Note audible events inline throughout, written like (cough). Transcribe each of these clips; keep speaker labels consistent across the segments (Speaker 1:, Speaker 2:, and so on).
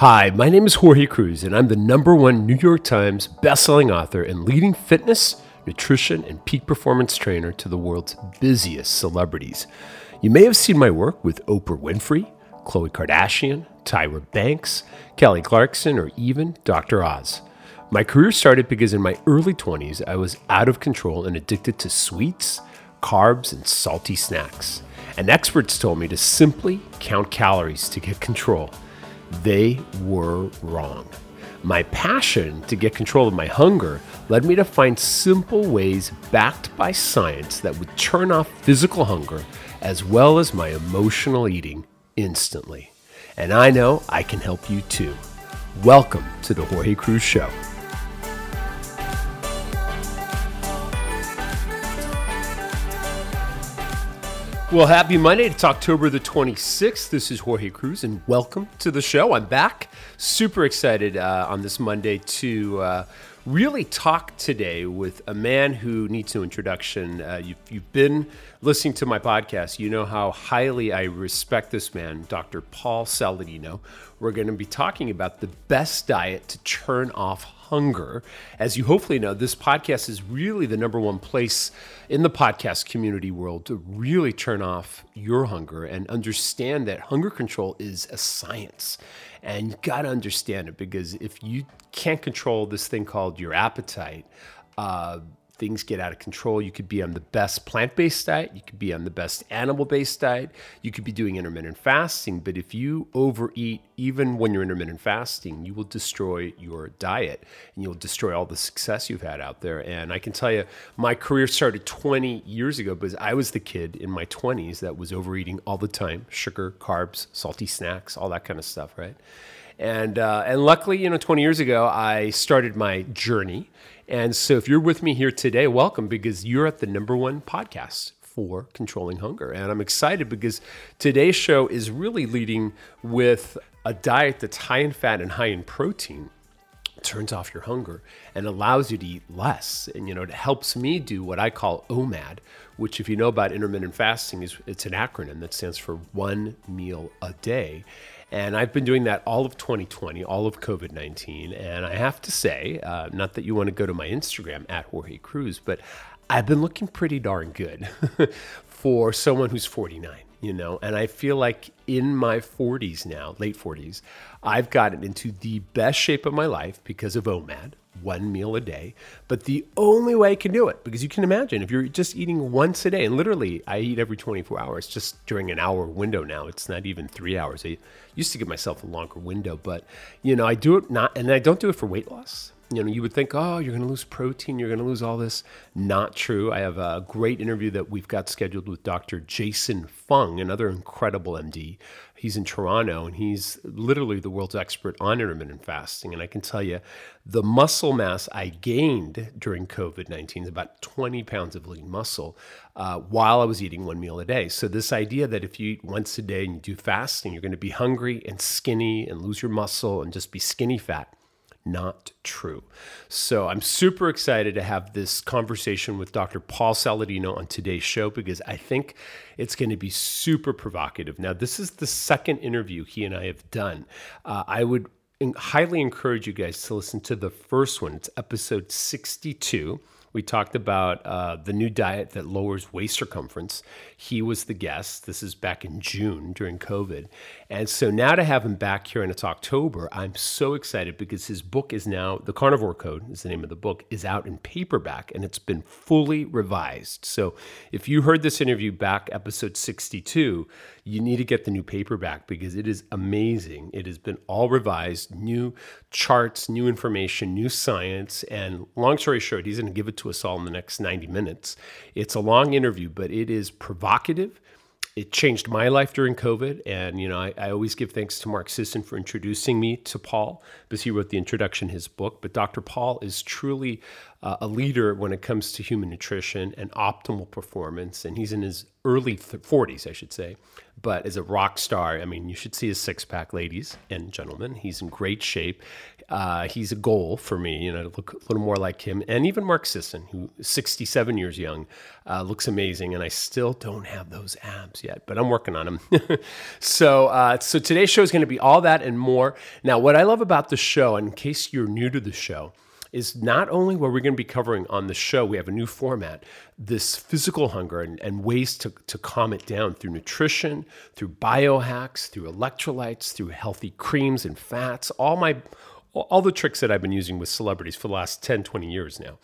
Speaker 1: Hi, my name is Jorge Cruise, and I'm the number one New York Times bestselling author and leading fitness, nutrition, and peak performance trainer to the world's busiest celebrities. You may have seen my work with Oprah Winfrey, Khloe Kardashian, Tyra Banks, Kelly Clarkson, or even Dr. Oz. My career started because in my early 20s, I was out of control and addicted to sweets, carbs, and salty snacks. And experts told me to simply count calories to get control. They were wrong. My passion to get control of my hunger led me to find simple ways backed by science that would turn off physical hunger as well as my emotional eating instantly. And I know I can help you too. Welcome to the Jorge Cruise Show. Well, happy Monday. It's October the 26th. This is Jorge Cruise, and welcome to the show. I'm back. Super excited uh, on this Monday to uh, really talk today with a man who needs no introduction. Uh, you've, you've been listening to my podcast. You know how highly I respect this man, Dr. Paul Saladino. We're going to be talking about the best diet to turn off hunger. As you hopefully know, this podcast is really the number one place in the podcast community world to really turn off your hunger and understand that hunger control is a science. And you got to understand it because if you can't control this thing called your appetite, uh, things get out of control. You could be on the best plant based diet, you could be on the best animal based diet, you could be doing intermittent fasting. But if you overeat, even when you're intermittent fasting, you will destroy your diet and you'll destroy all the success you've had out there. And I can tell you, my career started 20 years ago because I was the kid in my 20s that was overeating all the time sugar, carbs, salty snacks, all that kind of stuff, right? And, uh, and luckily, you know, 20 years ago, I started my journey and so if you're with me here today, welcome because you're at the number one podcast for controlling hunger. And I'm excited because today's show is really leading with a diet that's high in fat and high in protein turns off your hunger and allows you to eat less and you know it helps me do what i call omad which if you know about intermittent fasting is it's an acronym that stands for one meal a day and I've been doing that all of 2020, all of COVID 19. And I have to say, uh, not that you want to go to my Instagram at Jorge Cruise, but I've been looking pretty darn good (laughs) for someone who's 49 you know and i feel like in my 40s now late 40s i've gotten into the best shape of my life because of omad one meal a day but the only way i can do it because you can imagine if you're just eating once a day and literally i eat every 24 hours just during an hour window now it's not even three hours i used to give myself a longer window but you know i do it not and i don't do it for weight loss you know, you would think, oh, you're going to lose protein, you're going to lose all this. Not true. I have a great interview that we've got scheduled with Dr. Jason Fung, another incredible MD. He's in Toronto and he's literally the world's expert on intermittent fasting. And I can tell you, the muscle mass I gained during COVID 19 is about 20 pounds of lean muscle uh, while I was eating one meal a day. So, this idea that if you eat once a day and you do fasting, you're going to be hungry and skinny and lose your muscle and just be skinny fat not true. So I'm super excited to have this conversation with Dr. Paul Saladino on today's show because I think it's going to be super provocative. Now, this is the second interview he and I have done. Uh, I would highly encourage you guys to listen to the first one. It's episode 62 we talked about uh, the new diet that lowers waist circumference. He was the guest. This is back in June during COVID. And so now to have him back here and it's October, I'm so excited because his book is now, The Carnivore Code is the name of the book, is out in paperback and it's been fully revised. So if you heard this interview back, episode 62, you need to get the new paperback because it is amazing. It has been all revised, new charts, new information, new science. And long story short, he's going to give it to us all in the next 90 minutes. It's a long interview, but it is provocative it changed my life during COVID. And, you know, I, I, always give thanks to Mark Sisson for introducing me to Paul because he wrote the introduction, his book. But Dr. Paul is truly uh, a leader when it comes to human nutrition and optimal performance. And he's in his early th- 40s, I should say. But as a rock star, I mean, you should see his six pack, ladies and gentlemen. He's in great shape. Uh, he's a goal for me, you know, to look a little more like him. And even Mark Sisson, who 67 years young, uh, looks amazing. And I still don't have those abs yet, but I'm working on them. (laughs) so, uh, so today's show is going to be all that and more. Now, what I love about the show, in case you're new to the show, is not only what we're going to be covering on the show, we have a new format, this physical hunger and, and ways to, to calm it down through nutrition, through biohacks, through electrolytes, through healthy creams and fats, all my all the tricks that I've been using with celebrities for the last 10, 20 years now.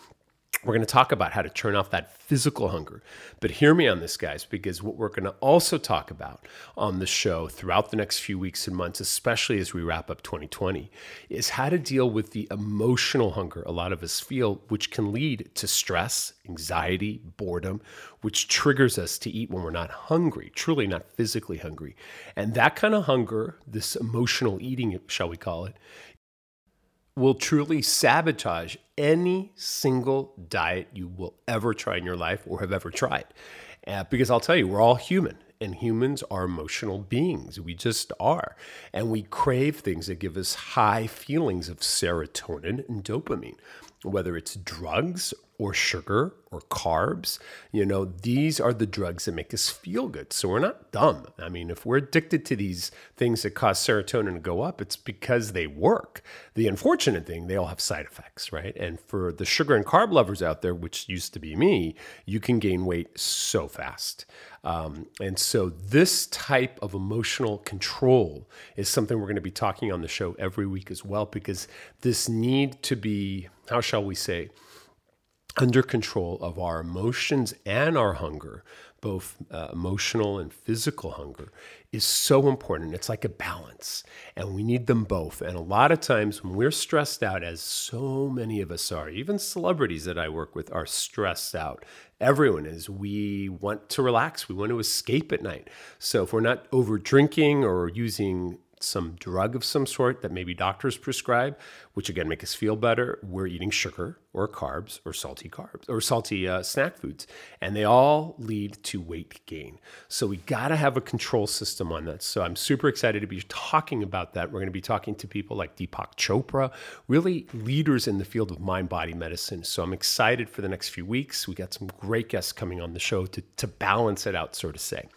Speaker 1: We're going to talk about how to turn off that physical hunger. But hear me on this, guys, because what we're going to also talk about on the show throughout the next few weeks and months, especially as we wrap up 2020, is how to deal with the emotional hunger a lot of us feel, which can lead to stress, anxiety, boredom, which triggers us to eat when we're not hungry, truly not physically hungry. And that kind of hunger, this emotional eating, shall we call it, will truly sabotage any single diet you will ever try in your life or have ever tried. Uh, because I'll tell you, we're all human and humans are emotional beings. We just are. And we crave things that give us high feelings of serotonin and dopamine, whether it's drugs or sugar or carbs. You know, these are the drugs that make us feel good. So we're not dumb. I mean, if we're addicted to these things that cause serotonin to go up, it's because they work. The unfortunate thing, they all have side effects, right? And for the sugar and carb lovers out there, which used to be me, you can gain weight so fast. Um, and so, this type of emotional control is something we're going to be talking on the show every week as well, because this need to be, how shall we say, under control of our emotions and our hunger, both uh, emotional and physical hunger, is so important. It's like a balance, and we need them both. And a lot of times when we're stressed out, as so many of us are, even celebrities that I work with are stressed out. Everyone is. We want to relax, we want to escape at night. So if we're not over drinking or using some drug of some sort that maybe doctors prescribe, which again make us feel better, we're eating sugar or carbs or salty carbs or salty uh, snack foods, and they all lead to weight gain. So we got to have a control system on that. So I'm super excited to be talking about that. We're going to be talking to people like Deepak Chopra, really leaders in the field of mind body medicine. So I'm excited for the next few weeks. We got some great guests coming on the show to, to balance it out, so to say.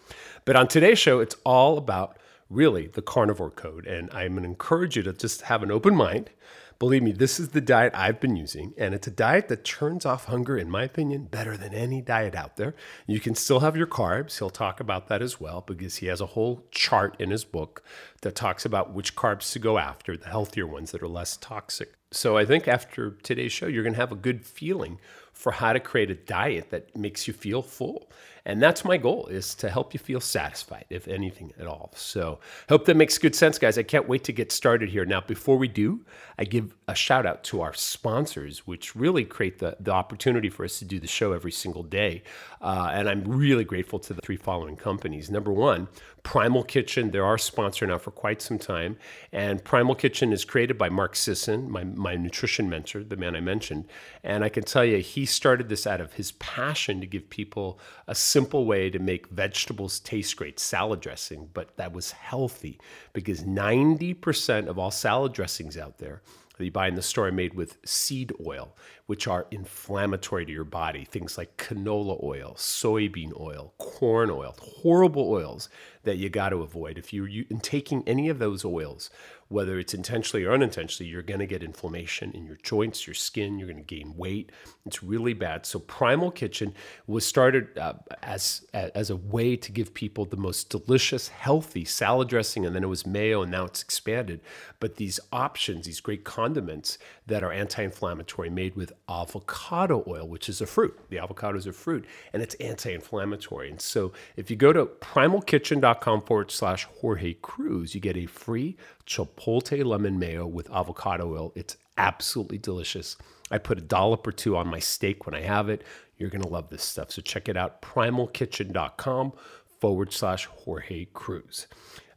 Speaker 1: But on today's show, it's all about really the carnivore code. And I'm going to encourage you to just have an open mind. Believe me, this is the diet I've been using, and it's a diet that turns off hunger, in my opinion, better than any diet out there. You can still have your carbs. He'll talk about that as well because he has a whole chart in his book that talks about which carbs to go after, the healthier ones that are less toxic. So I think after today's show, you're going to have a good feeling for how to create a diet that makes you feel full and that's my goal is to help you feel satisfied, if anything at all. So hope that makes good sense, guys. I can't wait to get started here. Now, before we do, I give a shout out to our sponsors, which really create the, the opportunity for us to do the show every single day. Uh, and I'm really grateful to the three following companies. Number one, Primal Kitchen. They're our sponsor now for quite some time. And Primal Kitchen is created by Mark Sisson, my, my nutrition mentor, the man I mentioned. And I can tell you, he started this out of his passion to give people a simple way to make vegetables taste great, salad dressing, but that was healthy because 90% of all salad dressings out there that you buy in the store are made with seed oil, which are inflammatory to your body. Things like canola oil, soybean oil, corn oil, horrible oils that you got to avoid. If you're taking any of those oils, whether it's intentionally or unintentionally, you're going to get inflammation in your joints, your skin, you're going to gain weight. It's really bad. So Primal Kitchen was started uh, as as a way to give people the most delicious, healthy salad dressing, and then it was mayo, and now it's expanded. But these options, these great condiments that are anti-inflammatory, made with avocado oil, which is a fruit. The avocado is a fruit, and it's anti-inflammatory. And so if you go to primalkitchen.com forward slash Jorge Cruise, you get a free chipotle lemon mayo with avocado oil. It's absolutely delicious. I put a dollop or two on my steak when I have it. You're going to love this stuff. So check it out primalkitchen.com forward slash Jorge Cruise.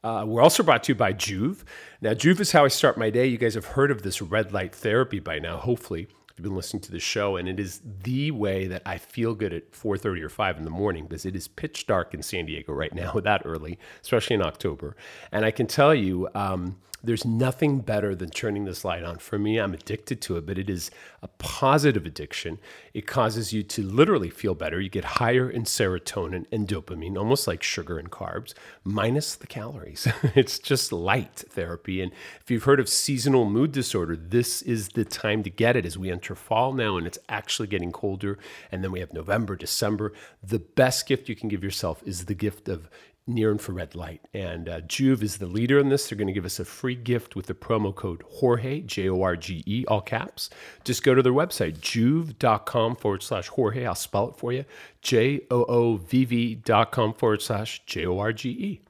Speaker 1: Uh, we're also brought to you by Joovv. Now, Joovv is how I start my day. You guys have heard of this red light therapy by now, hopefully If you've been listening to the show, and it is the way that I feel good at 4:30 or 5 in the morning because it is pitch dark in San Diego right now, (laughs) that early, especially in October. And I can tell you, um, there's nothing better than turning this light on. For me, I'm addicted to it, but it is a positive addiction. It causes you to literally feel better. You get higher in serotonin and dopamine, almost like sugar and carbs, minus the calories. (laughs) it's just light therapy. And if you've heard of seasonal mood disorder, this is the time to get it as we enter fall now and it's actually getting colder. And then we have November, December. The best gift you can give yourself is the gift of near infrared light. And uh, Joovv is the leader in this. They're going to give us a free gift with the promo code Jorge, J O R G E, all caps. Just go to their website, joovv.com forward slash Jorge. I'll spell it for you J O O V V.com forward slash J O R G E.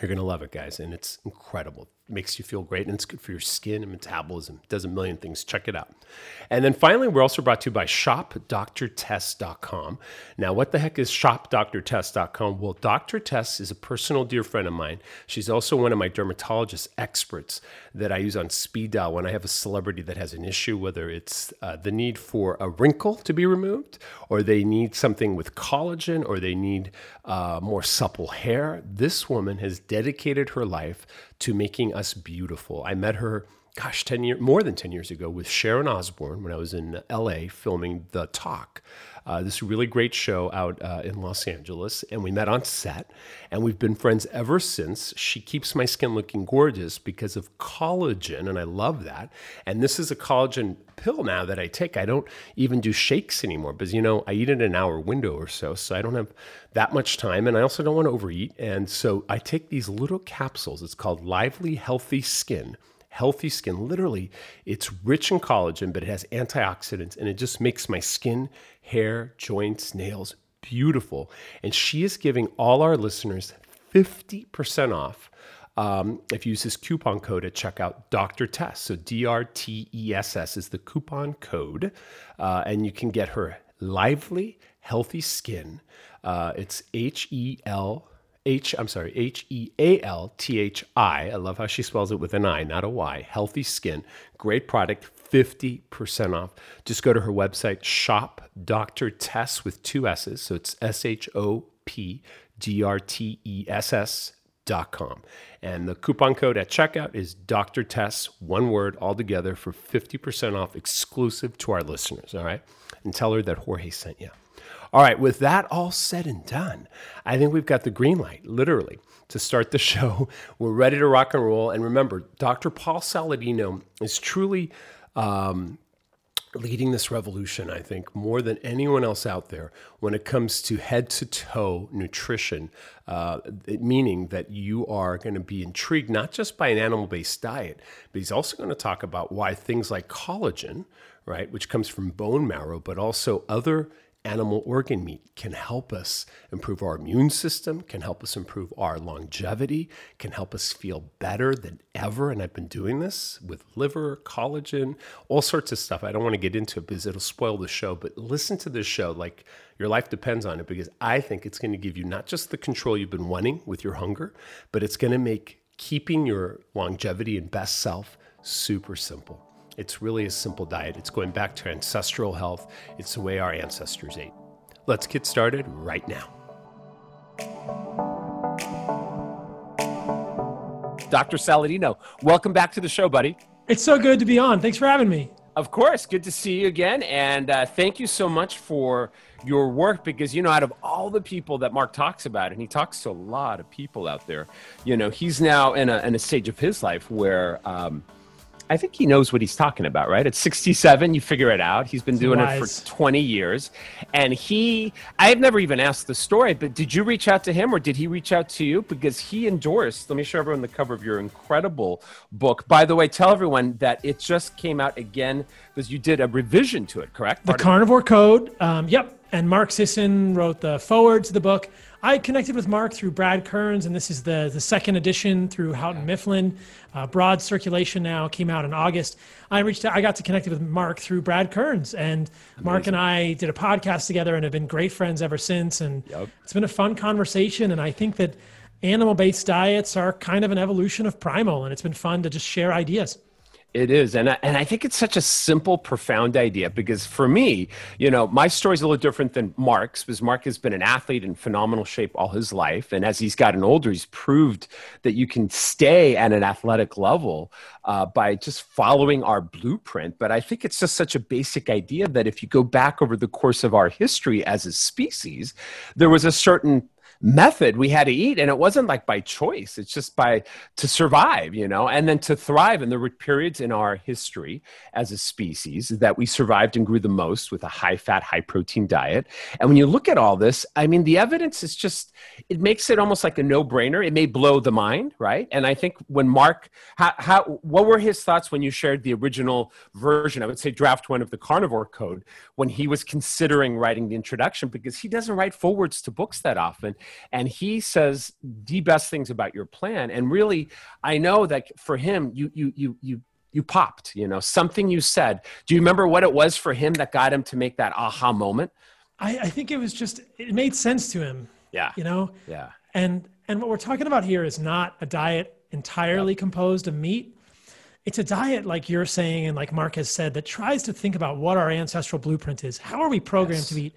Speaker 1: You're going to love it, guys. And it's incredible makes you feel great and it's good for your skin and metabolism. It does a million things. Check it out. And then finally, we're also brought to you by shopdrtess.com. Now, what the heck is shopdrtess.com? Well, Dr. Tess is a personal dear friend of mine. She's also one of my dermatologist experts that I use on speed dial when I have a celebrity that has an issue, whether it's uh, the need for a wrinkle to be removed, or they need something with collagen, or they need uh, more supple hair. This woman has dedicated her life to making us beautiful. I met her, gosh, 10 years, more than 10 years ago with Sharon Osbourne when I was in LA filming The Talk. Uh, this really great show out uh, in Los Angeles, and we met on set, and we've been friends ever since. She keeps my skin looking gorgeous because of collagen, and I love that. And this is a collagen pill now that I take. I don't even do shakes anymore because you know I eat in an hour window or so, so I don't have that much time, and I also don't want to overeat. And so I take these little capsules. It's called Lively Healthy Skin healthy skin. Literally, it's rich in collagen, but it has antioxidants and it just makes my skin, hair, joints, nails beautiful. And she is giving all our listeners 50% off. Um, if you use this coupon code at checkout, Dr. Tess. So D R T E S S is the coupon code. Uh, and you can get her lively, healthy skin. Uh, it's H E L H, I'm sorry, H E A L T H I. I love how she spells it with an I, not a Y. Healthy Skin. Great product, 50% off. Just go to her website, shop Dr. Tess with two S's. So it's S H O P D R T E S S dot com. And the coupon code at checkout is Dr. Tess, one word all together for 50% off exclusive to our listeners. All right. And tell her that Jorge sent you. All right, with that all said and done, I think we've got the green light, literally, to start the (laughs) show. We're ready to rock and roll. And remember, Dr. Paul Saladino is truly um, leading this revolution, I think, more than anyone else out there when it comes to head to toe nutrition, uh, meaning that you are going to be intrigued not just by an animal based diet, but he's also going to talk about why things like collagen, right, which comes from bone marrow, but also other animal organ meat can help us improve our immune system, can help us improve our longevity, can help us feel better than ever. And I've been doing this with liver, collagen, all sorts of stuff. I don't want to get into it because it'll spoil the show, but listen to this show like your life depends on it because I think it's going to give you not just the control you've been wanting with your hunger, but it's going to make keeping your longevity and best self super simple. It's really a simple diet. It's going back to ancestral health. It's the way our ancestors ate. Let's get started right now. Dr. Saladino, welcome back to the show, buddy.
Speaker 2: It's so good to be on. Thanks for having me.
Speaker 1: Of course, good to see you again. And uh, thank you so much for your work because, you know, out of all the people that Mark talks about, and he talks to a lot of people out there, you know, he's now in a, in a stage of his life where, um, I think he knows what he's talking about, right? At 67, you figure it out. He's been doing Wise. it for 20 years. And he, I have never even asked the story, but did you reach out to him or did he reach out to you? Because he endorsed, let me show everyone the cover of your incredible book. By the way, tell everyone that it just came out again because you did a revision to it, correct?
Speaker 2: The Carnivore Code. Um, yep. And Mark Sisson wrote the foreword to the book. I connected with Mark through Brad Kearns, and this is the, the second edition through Houghton Mifflin. Uh, broad circulation now came out in August. I reached out, I got to connect with Mark through Brad Kearns, and Amazing. Mark and I did a podcast together and have been great friends ever since. And yep. it's been a fun conversation, and I think that animal based diets are kind of an evolution of primal, and it's been fun to just share ideas
Speaker 3: It is. And I, and I think it's such a simple, profound idea because for me, you know, my story's a little different than Mark's because Mark has been an athlete in phenomenal shape all his life. And as he's gotten older, he's proved that you can stay at an athletic level uh, by just following our blueprint. But I think it's just such a basic idea that if you go back over the course of our history as a species, there was a certain method we had to eat and it wasn't like by choice. It's just by to survive you know and then to thrive and there were periods in our history as a species that we survived and grew the most with a high fat high protein diet. And when you look at all this i mean the evidence is just it makes it almost like a no-brainer. It may blow the mind right? And i think when mark how, how what were his thoughts when you shared the original version? I would say draft one of the carnivore code when he was considering writing the introduction because he doesn't write forewords to books that often and he says the best things about your plan. And really i know that for him you you you you you popped you know something you said. Do you remember what it was for him that got him to make that aha moment?
Speaker 2: I, I think it was just it made sense to him
Speaker 3: yeah.
Speaker 2: you know?
Speaker 3: Yeah.
Speaker 2: And and what we're talking about here is not a diet entirely yep. composed of meat. It's a diet like you're saying and like mark has said that tries to think about what our ancestral blueprint is. How are we programmed yes. to eat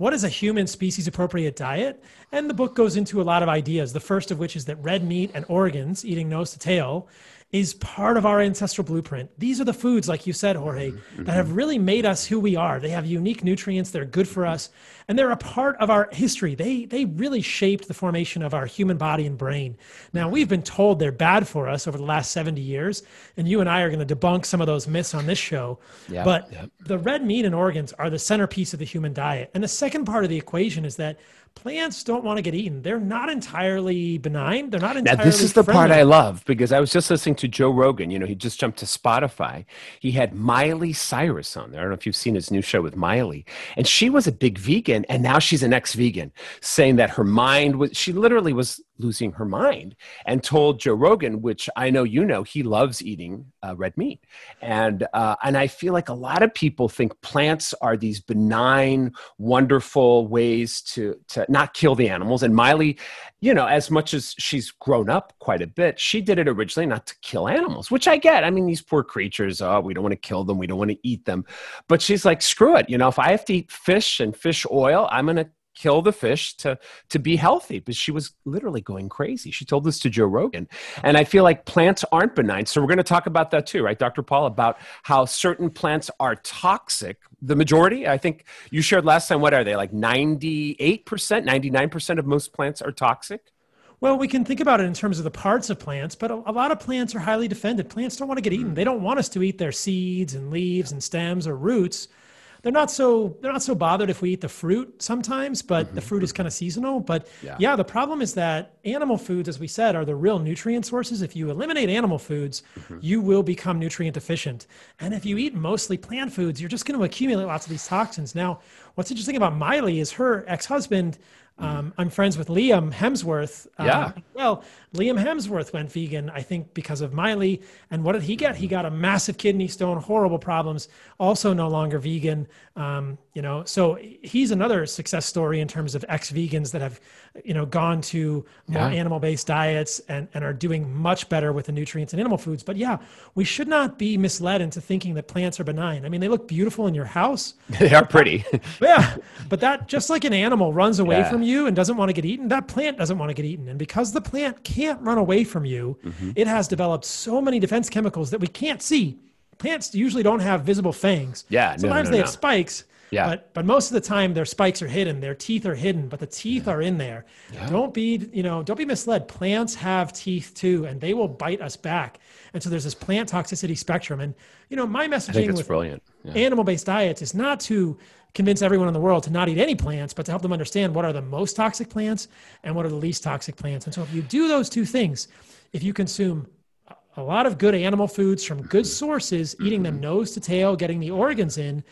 Speaker 2: what is a human species appropriate diet? And the book goes into a lot of ideas. The first of which is that red meat and organs, eating nose to tail, is part of our ancestral blueprint. These are the foods, like you said, Jorge, mm-hmm. that have really made us who we are. They have unique nutrients, they're good for us, and they're a part of our history. They, they really shaped the formation of our human body and brain. Now, we've been told they're bad for us over the last 70 years, and you and I are going to debunk some of those myths on this show. Yep, but yep. the red meat and organs are the centerpiece of the human diet. And the second part of the equation is that plants don't want to get eaten. They're not entirely benign. They're not entirely.
Speaker 3: Now, this is the
Speaker 2: friendly.
Speaker 3: part I love because I was just listening to Joe Rogan. You know, he just jumped to Spotify. He had Miley Cyrus on there. I don't know if you've seen his new show with Miley, and she was a big vegan, and now she's an ex-vegan, saying that her mind was. She literally was losing her mind and told Joe Rogan, which I know you know, he loves eating uh, red meat, and uh, and I feel like a lot of people think plants are these benign, wonderful ways to to not kill the animals. And Miley, you know, as much as she's grown up quite a bit, she did it originally not to kill animals, which I get. I mean, these poor creatures, oh, we don't want to kill them, we don't want to eat them, but she's like, screw it, you know, if I have to eat fish and fish oil, I'm gonna kill the fish to to be healthy but she was literally going crazy. She told this to joe rogan. And i feel like plants aren't benign. So we're going to talk about that too right dr paul about how certain plants are toxic. The majority i think you shared last time what are they like 98% 99% of most plants are toxic?
Speaker 2: Well, we can think about it in terms of the parts of plants, but a, a, lot of plants are highly defended. Plants don't want to get eaten. Mm. They don't want us to eat their seeds and leaves and stems or roots they're not so they're not so bothered if we eat the fruit sometimes, but mm-hmm. the fruit is kind of seasonal. But yeah. yeah. the problem is that animal foods, as we said, are the real nutrient sources. If you eliminate animal foods, mm-hmm. you will become nutrient deficient. And if you eat mostly plant foods, you're just going to accumulate lots of these toxins. Now, what's interesting about Miley is her ex-husband um, I'm friends with Liam Hemsworth.
Speaker 3: Uh, yeah.
Speaker 2: Well, Liam Hemsworth went vegan, I think, because of Miley. And what did he get? He got a massive kidney stone, horrible problems. Also, no longer vegan. Um, you know, so he's another success story in terms of ex-vegans that have, you know, gone to more yeah. animal-based diets and and are doing much better with the nutrients in animal foods. But yeah, we should not be misled into thinking that plants are benign. I mean, they look beautiful in your house. (laughs)
Speaker 3: they are pretty. (laughs)
Speaker 2: yeah, but that just like an animal runs away yeah. from you and doesn't want to get eaten, that plant doesn't want to get eaten. And because the plant can't run away from you, mm-hmm. it has developed so many defense chemicals that we can't see. Plants usually don't have visible fangs.
Speaker 3: Yeah,
Speaker 2: sometimes no, no, they no. have spikes. Yeah. But but most of the time their spikes are hidden, their teeth are hidden, but the teeth yeah. are in there. Yeah. Don't be, you know, don't be misled. Plants have teeth too, and they will bite us back. And so there's this plant toxicity spectrum. And you know, my messaging with
Speaker 3: brilliant.
Speaker 2: Yeah. animal-based diets is not to convince everyone in the world to not eat any plants, but to help them understand what are the most toxic plants and what are the least toxic plants. And so if you do those two things, if you consume a lot of good animal foods from good sources, eating them nose to tail, getting the organs in,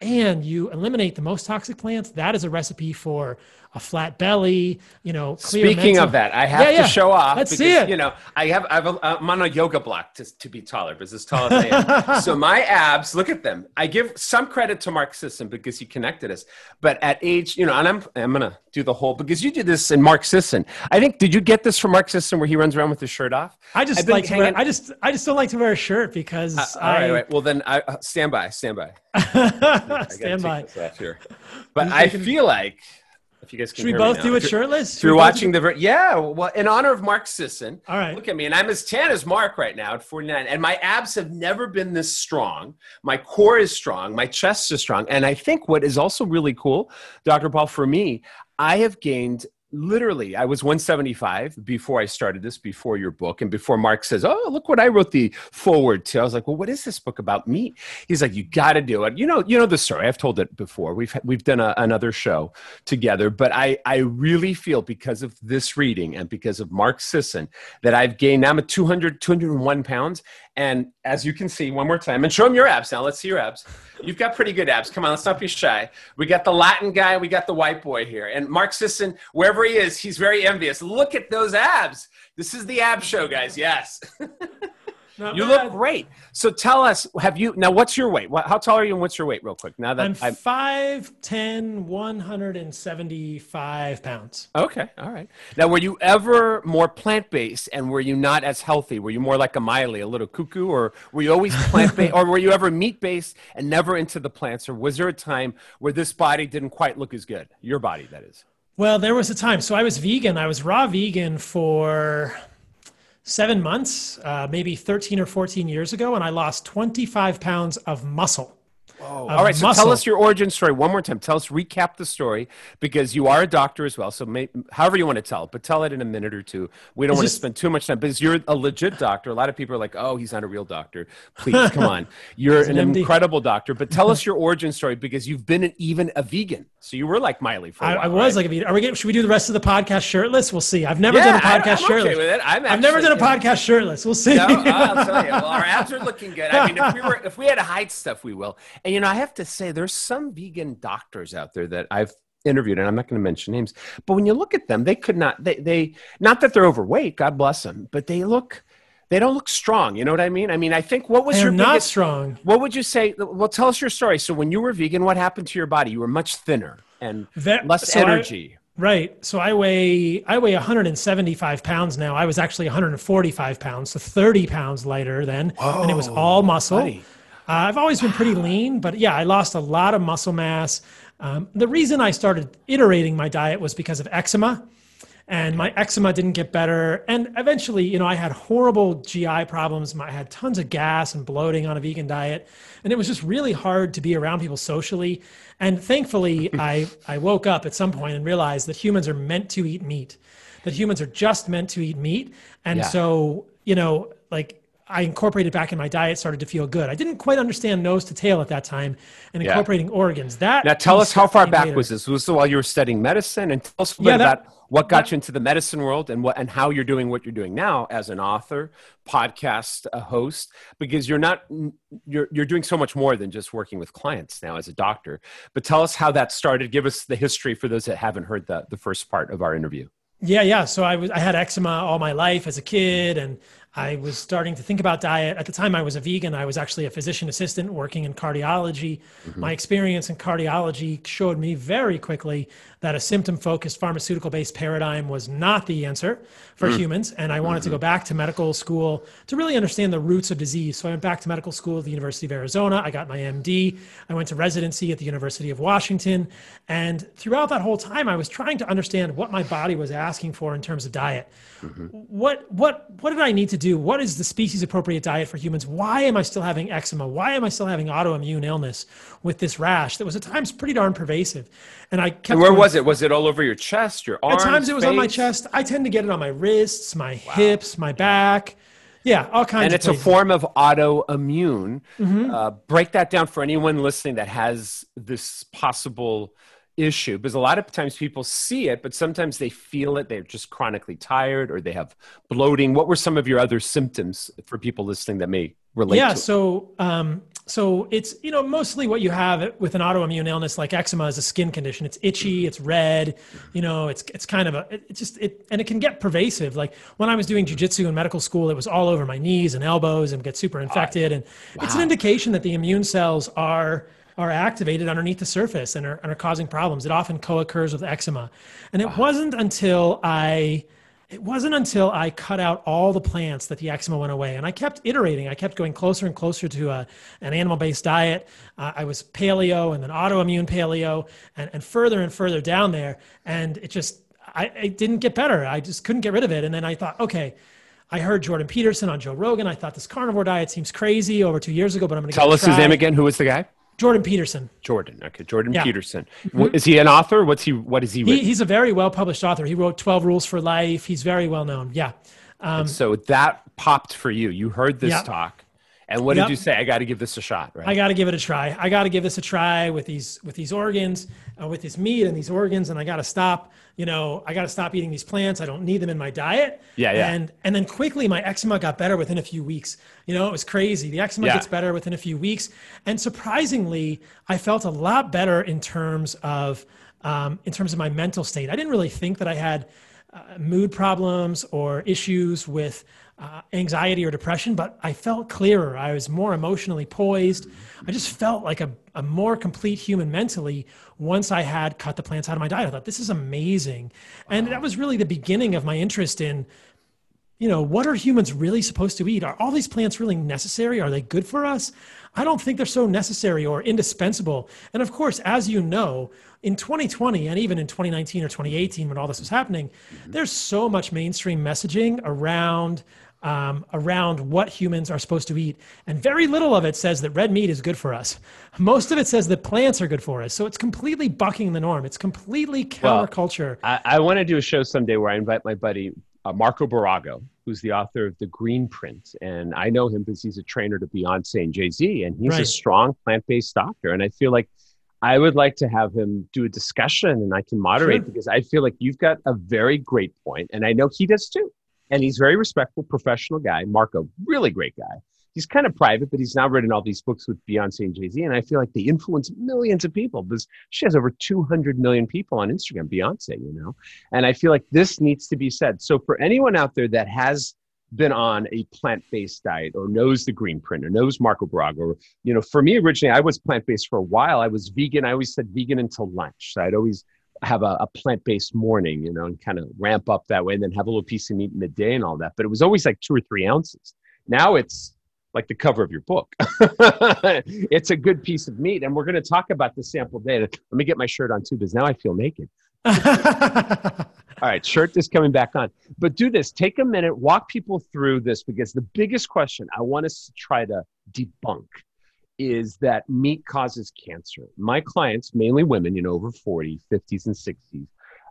Speaker 2: and you eliminate the most toxic plants, that is a recipe for a flat belly, you know,
Speaker 3: Speaking
Speaker 2: mental-
Speaker 3: of that, I have
Speaker 2: Yeah, yeah.
Speaker 3: to show off
Speaker 2: Let's
Speaker 3: because
Speaker 2: see it.
Speaker 3: you know I have I've a, I'm on a yoga block to, to be taller, but it's as tall as I am. (laughs) so my abs, look at them. I give some credit to Mark Sisson because he connected us. But at age, you know, and I'm I'm gonna do the whole because you did this in Mark Sisson. I think did you get this from Mark Sisson where he runs around with his shirt off?
Speaker 2: I just like to wear, I just I just don't like to wear a shirt because
Speaker 3: Uh, all
Speaker 2: I
Speaker 3: right, all right. Well, then I uh, stand by, stand by. (laughs)
Speaker 2: Stand by.
Speaker 3: here. But I feel like if you guys can
Speaker 2: Should we
Speaker 3: hear me
Speaker 2: both
Speaker 3: now,
Speaker 2: do it shirtless?
Speaker 3: If you're watching the, yeah, well, in honor of Mark Sisson,
Speaker 2: All right.
Speaker 3: look at me, and I'm as tan as Mark right now at 49, and my abs have never been this strong. My core is strong, my chest is strong, and I think what is also really cool, Dr. Paul, for me, I have gained literally i was 175 before i started this before your book and before mark says oh look what i wrote the foreword to. I was like well what is this book about me? He's like you got to do it. You know you know the story. I've told it before. We've we've done a, another show together but i i really feel because of this reading and because of mark sisson that i've gained now i'm at 200 201 pounds and as you can see one more time and show them your abs now let's see your abs. You've got pretty good abs come on let's not be shy. We got the latin guy we got the white boy here and mark sisson wherever he is he's very envious. Look at those abs. This is the ab show guys yes (laughs)
Speaker 2: Not
Speaker 3: you
Speaker 2: bad.
Speaker 3: look great so tell us have you now what's your weight how tall are you and what's your weight real quick now that
Speaker 2: I'm
Speaker 3: i'm
Speaker 2: 5'10", 175 pounds.
Speaker 3: Okay, all right. Now, were you ever more plant based, and were you not as healthy? Were you more like a Miley, a little cuckoo, or were you always plant based, or were you ever meat based and never into the plants? Or was there a time where this body didn't quite look as good? Your body, that is.
Speaker 2: Well, there was a time. So I was vegan. I was raw vegan for seven months, uh, maybe 13 or 14 years ago, and I lost 25 pounds of muscle.
Speaker 3: Oh,
Speaker 2: of
Speaker 3: all right. So
Speaker 2: muscle.
Speaker 3: tell us your origin story one more time. Tell us, recap the story because you are a doctor as well. So, may, however you want to tell it, but tell it in a minute or two. We don't
Speaker 2: Is
Speaker 3: want
Speaker 2: this-
Speaker 3: to spend too much time because you're a legit doctor. A lot of people are like, "Oh, he's not a real doctor." Please, come on. (laughs) You're an,
Speaker 2: an
Speaker 3: incredible doctor. But tell us (laughs) your origin story because you've been an, even a vegan. So you were like Miley for a
Speaker 2: I,
Speaker 3: while.
Speaker 2: I was
Speaker 3: right?
Speaker 2: like a vegan. Are we? Getting, should we do the rest of the podcast shirtless? We'll see. I've never done a
Speaker 3: Yeah, I-
Speaker 2: podcast
Speaker 3: I'm okay
Speaker 2: shirtless.
Speaker 3: with it. I'm
Speaker 2: I've never done a podcast shirtless. We'll see.
Speaker 3: No, I'll tell you. Well, our abs are (laughs) looking good. I mean, if we were, if we had to hide stuff, we will. And you know, I have to say, there's some vegan doctors out there that I've interviewed, and I'm not going to mention names, but when you look at them, they could not. They, they, not that they're overweight. God bless them, but they look. They don't look strong. You know what I mean? I mean, I think what was
Speaker 2: I
Speaker 3: your
Speaker 2: not
Speaker 3: biggest,
Speaker 2: strong.
Speaker 3: What would you say? Well, tell us your story. So when you were vegan, what happened to your body? You were much thinner and
Speaker 2: Ve-
Speaker 3: less
Speaker 2: so I-
Speaker 3: energy.
Speaker 2: Right. So I weigh I weigh 175 pounds now. I was actually 145 pounds, so 30 pounds lighter then, and it was all muscle.
Speaker 3: buddy.
Speaker 2: Uh, I've always been pretty lean, but yeah, I lost a lot of muscle mass. Um, the reason I started iterating my diet was because of eczema, and my eczema didn't get better. And eventually, you know, I had horrible GI problems. I had tons of gas and bloating on a vegan diet, and it was just really hard to be around people socially. And thankfully, (laughs) I I woke up at some point and realized that humans are meant to eat meat, that humans are just meant to eat meat, and
Speaker 3: Yeah.
Speaker 2: so you know, like I incorporated back in my diet, started to feel good. I didn't quite understand nose to tail at that time, and
Speaker 3: Yeah.
Speaker 2: incorporating organs. That
Speaker 3: Now tell us how far back
Speaker 2: later.
Speaker 3: was this? Was this while you were studying medicine? And tell us a
Speaker 2: Yeah,
Speaker 3: bit
Speaker 2: that-
Speaker 3: about what got
Speaker 2: that-
Speaker 3: you into the medicine world and what and how you're doing what you're doing now as an author, podcast a host, because you're not you're you're doing so much more than just working with clients now as a doctor. But tell us how that started. Give us the history for those that haven't heard the, the first part of our interview.
Speaker 2: Yeah, yeah. So I was I had eczema all my life as a kid, and I was starting to think about diet. At the time, I was a vegan. I was actually a physician assistant working in cardiology. Mm-hmm. My experience in cardiology showed me very quickly that a symptom focused pharmaceutical based paradigm was not the answer for mm. humans. And I wanted to mm-hmm. go back to medical school to really understand the roots of disease. So I went back to medical school at the University of Arizona. I got my MD. I went to residency at the University of Washington. And throughout that whole time, I was trying to understand what my body was asking for in terms of diet. What what what did I need to do? What is the species appropriate diet for humans? Why am I still having eczema? Why am I still having autoimmune illness with this rash that was at times pretty darn pervasive? And I kept
Speaker 3: And where
Speaker 2: going-
Speaker 3: was it? Was it all over your chest, your arms?
Speaker 2: At times it was on my chest. I tend to get it on my wrists, my hips, my back. Yeah, all kinds
Speaker 3: and it's a form of autoimmune.
Speaker 2: Mm-hmm.
Speaker 3: Uh, break that down for anyone listening that has this possible issue, because a lot of times people see it, but sometimes they feel it. They're just chronically tired, or they have bloating. What were some of your other symptoms for people listening that may relate?
Speaker 2: yeah so um, so it's you know mostly what you have with an autoimmune illness like eczema is a skin condition. It's itchy, it's red, you know, it's it's kind of a it just it and it can get pervasive. Like when I was doing jujitsu in medical school, it was all over my knees and elbows and get super infected. And wow. it's an indication that the immune cells are are activated underneath the surface and are, and are causing problems. It often co-occurs with eczema. And it wow. wasn't until I it wasn't until I cut out all the plants that the eczema went away. And I kept iterating. I kept going closer and closer to a, uh, an animal based diet. Uh, I was paleo and then autoimmune paleo and, and further and further down there. And it just, I, it didn't get better. I just couldn't get rid of it. And then I thought, okay, I heard Jordan Peterson on Joe Rogan. I thought this carnivore diet seems crazy over two years ago, but I'm going to
Speaker 1: tell us his name again. Who was the guy?
Speaker 2: Jordan Peterson.
Speaker 1: Jordan. Okay, Jordan yeah. Peterson. Mm-hmm. Is he an author? What's he? What is he?
Speaker 2: he he's a very well published author. He wrote Twelve Rules for Life. He's very well known. Yeah.
Speaker 1: Um, so that popped for you. You heard this yeah. talk. And what yep. did you say? I got to give this a shot, right?
Speaker 2: I got to give it a try. I got to give this a try with these with these organs, uh, with this meat and these organs, and I got to stop. You know, I got to stop eating these plants. I don't need them in my diet.
Speaker 1: Yeah, yeah.
Speaker 2: And and then quickly, my eczema got better within a few weeks. You know, it was crazy. The eczema yeah. gets better within a few weeks, and surprisingly, I felt a lot better in terms of um, in terms of my mental state. I didn't really think that I had uh, mood problems or issues with uh, anxiety or depression, but I felt clearer. I was more emotionally poised. I just felt like a, a more complete human mentally once I had cut the plants out of my diet. I thought, this is amazing. And that was really the beginning of my interest in, you know, what are humans really supposed to eat? Are all these plants really necessary? Are they good for us? I don't think they're so necessary or indispensable. And of course, as you know, in 2020 and even in 2019 or 2018 when all this was happening, there's so much mainstream messaging around um, around what humans are supposed to eat. And very little of it says that red meat is good for us. Most of it says that plants are good for us. So it's completely bucking the norm. It's completely counterculture.
Speaker 1: Well, I, I want to do a show someday where I invite my buddy uh, Marco Barago, who's the author of The Green Print. And I know him because he's a trainer to Beyonce and Jay Z, and he's right. a strong plant based doctor. And I feel like I would like to have him do a discussion and I can moderate sure. because I feel like you've got a very great point, and I know he does too and he's very respectful, professional guy. Marco, really great guy. He's kind of private, but he's now written all these books with Beyonce and Jay Z, and I feel like they influence millions of people because she has over 200 million people on Instagram. Beyonce, you know, and I feel like this needs to be said. So for anyone out there that has been on a plant-based diet or knows the green print or knows Marco Barago, or, you know, for me originally I was plant-based for a while. I was vegan. I always said vegan until lunch. So I'd always have a, a plant-based morning, you know, and kind of ramp up that way and then have a little piece of meat midday and all that. But it was always like two or three ounces. Now it's like the cover of your book. (laughs) it's a good piece of meat. And we're going to talk about the sample data. Let me get my shirt on too, because now I feel naked. (laughs) all right, shirt is coming back on. But do this. Take a minute, walk people through this because the biggest question I want us to try to debunk is that meat causes cancer. My clients, mainly women, know, over 40, 50s, and 60s,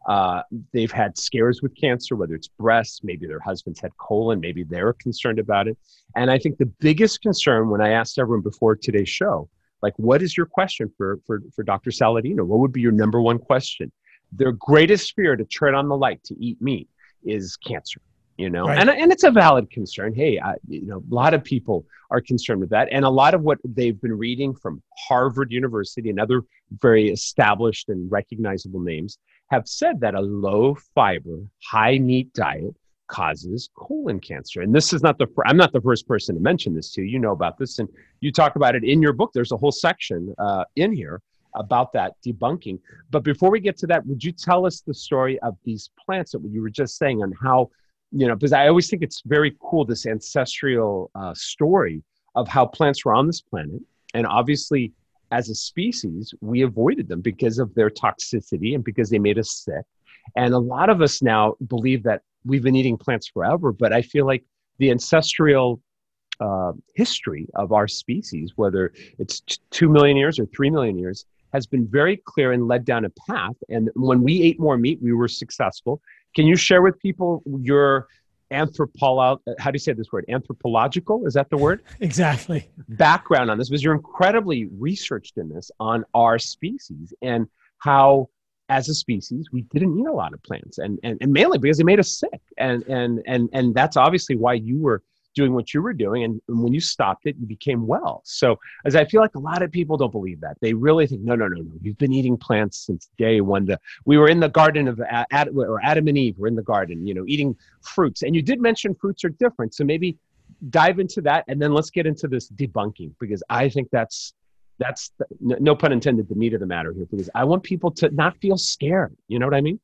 Speaker 1: uh, they've had scares with cancer, whether it's breast, maybe their husband's had colon, maybe they're concerned about it. And I think the biggest concern when I asked everyone before today's show, like, what is your question for, for, for Dr. Saladino? What would be your number one question? Their greatest fear to tread on the light, to eat meat, is cancer you know? Right. and, and it's a valid concern. Hey I, you know a lot of people are concerned with that. And a lot of what they've been reading from harvard university and other very established and recognizable names have said that a low fiber high meat diet causes colon cancer. And this is not the i'm not the first person to mention this to you. You know about this. And you talk about it in your book. There's a whole section uh, in here about that debunking. But before we get to that would you tell us the story of these plants that you were just saying on how you know, because I always think it's very cool this ancestral uh, story of how plants were on this planet. And obviously, as a species, we avoided them because of their toxicity and because they made us sick. And a lot of us now believe that we've been eating plants forever, but I feel like the ancestral uh, history of our species, whether it's t- 2 million years or 3 million years, has been very clear and led down a path. And when we ate more meat, we were successful. Can you share with people your anthropolo how do you say this word? Anthropological? Is that the word? (laughs)
Speaker 2: Exactly.
Speaker 1: Background on this because you're incredibly researched in this on our species and how as a species we didn't eat a lot of plants and, and and mainly because they made us sick and and and and that's obviously why you were doing what you were doing. And, and when you stopped it, you became well. So, as I feel like a lot of people don't believe that. They really think, no, no, no, no. You've been eating plants since day one. The, we were in the garden of Adam, or Adam and Eve were in the garden, you know, eating fruits. And you did mention fruits are different. So maybe dive into that and then let's get into this debunking because I think that's that's the, no pun intended the meat of the matter here because i want people to not feel scared you know what i mean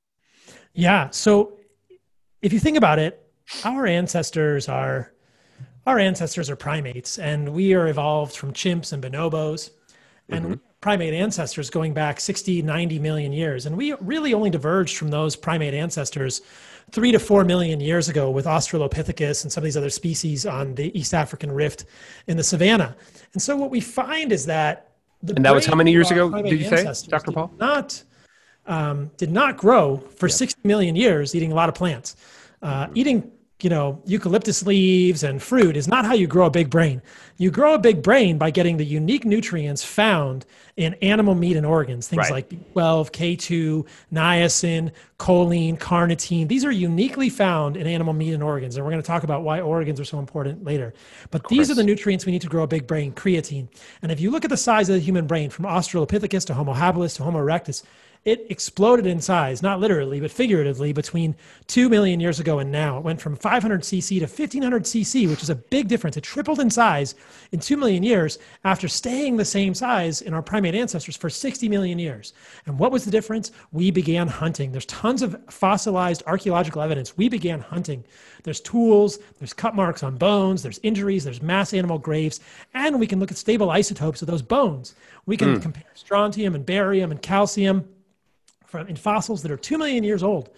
Speaker 2: yeah so if you think about it our ancestors are our ancestors are primates and we are evolved from chimps and bonobos and mm-hmm. primate ancestors going back 60 90 million years and we really only diverged from those primate ancestors three to four million years ago with australopithecus and some of these other species on the east african rift in the savannah and so what we find is that
Speaker 1: and that was how many years ago did you say dr paul
Speaker 2: not um, did not grow for yeah. 60 million years eating a lot of plants uh, mm-hmm. eating you know, eucalyptus leaves and fruit is not how you grow a big brain. You grow a big brain by getting the unique nutrients found in animal meat and organs, things right. like B12, K2, niacin, choline, carnitine. These are uniquely found in animal meat and organs. And we're going to talk about why organs are so important later. But these are the nutrients we need to grow a big brain, creatine. And if you look at the size of the human brain from Australopithecus to Homo habilis to Homo erectus, it exploded in size, not literally, but figuratively, between 2 million years ago and now. It went from 500 cc to 1500 cc, which is a big difference. It tripled in size in 2 million years after staying the same size in our primate ancestors for 60 million years. And what was the difference? We began hunting. There's tons of fossilized archaeological evidence. We began hunting. There's tools, there's cut marks on bones, there's injuries, there's mass animal graves, and we can look at stable isotopes of those bones. We can mm. compare strontium and barium and calcium from in fossils that are two million years old.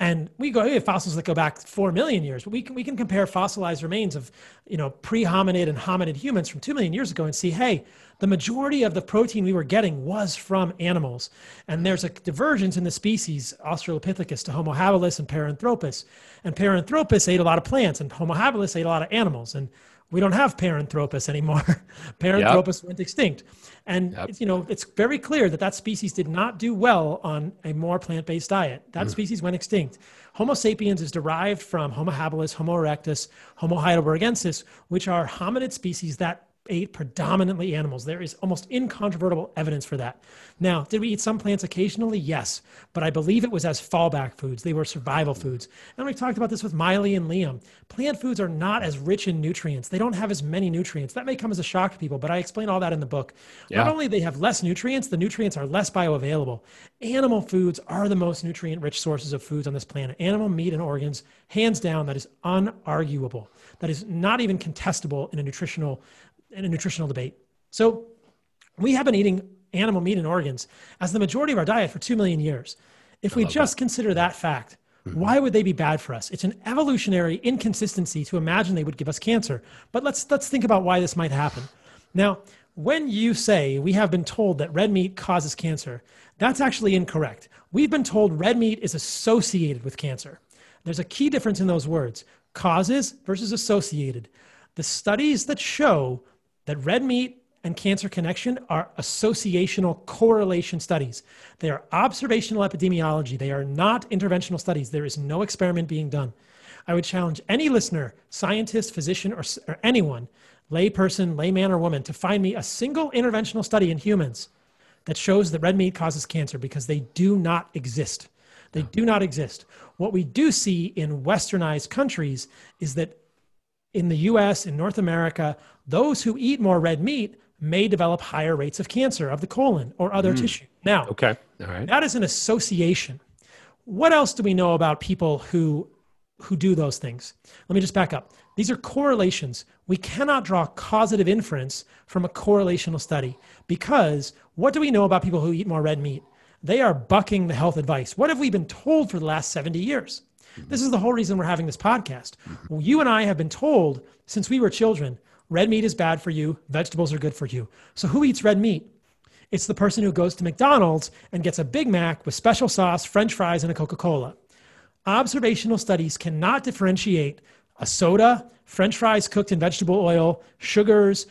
Speaker 2: And we go, we have fossils that go back four million years, but we can we can compare fossilized remains of, you know, pre-hominid and hominid humans from two million years ago and see, hey, the majority of the protein we were getting was from animals. And there's a divergence in the species, Australopithecus to Homo habilis and Paranthropus. And Paranthropus ate a lot of plants, and Homo habilis ate a lot of animals. And we don't have Paranthropus anymore. (laughs) Paranthropus yep. went extinct. And yep. it's, you know, it's very clear that that species did not do well on a more plant-based diet. That mm. species went extinct. Homo sapiens is derived from Homo habilis, Homo erectus, Homo heidelbergensis, which are hominid species that ate predominantly animals. There is almost incontrovertible evidence for that. Now, did we eat some plants occasionally? Yes, but I believe it was as fallback foods. They were survival foods. And we talked about this with Miley and Liam. Plant foods are not as rich in nutrients. They don't have as many nutrients. That may come as a shock to people, but I explain all that in the book. Yeah. Not only they have less nutrients, the nutrients are less bioavailable. Animal foods are the most nutrient rich sources of foods on this planet. Animal meat and organs, hands down, that is unarguable. That is not even contestable in a nutritional in a nutritional debate. So we have been eating animal meat and organs as the majority of our diet for 2 million years. If we just that. consider that fact, mm-hmm. why would they be bad for us? It's an evolutionary inconsistency to imagine they would give us cancer. But let's let's think about why this might happen. Now, when you say we have been told that red meat causes cancer, that's actually incorrect. We've been told red meat is associated with cancer. There's a key difference in those words causes versus associated. The studies that show that red meat and cancer connection are associational correlation studies. They are observational epidemiology. They are not interventional studies. There is no experiment being done. I would challenge any listener, scientist, physician, or, or anyone, layperson, layman, or woman, to find me a single interventional study in humans that shows that red meat causes cancer because they do not exist. They do not exist. What we do see in westernized countries is that in the US, in North America, those who eat more red meat may develop higher rates of cancer of the colon or other mm. tissue. Now,
Speaker 1: okay. All right.
Speaker 2: that is an association. What else do we know about people who who do those things? Let me just back up. These are correlations. We cannot draw causative inference from a correlational study because what do we know about people who eat more red meat? They are bucking the health advice. What have we been told for the last 70 years? This is the whole reason we're having this podcast. Well, you and I have been told since we were children red meat is bad for you, vegetables are good for you. So, who eats red meat? It's the person who goes to McDonald's and gets a Big Mac with special sauce, french fries, and a Coca Cola. Observational studies cannot differentiate a soda, french fries cooked in vegetable oil, sugars,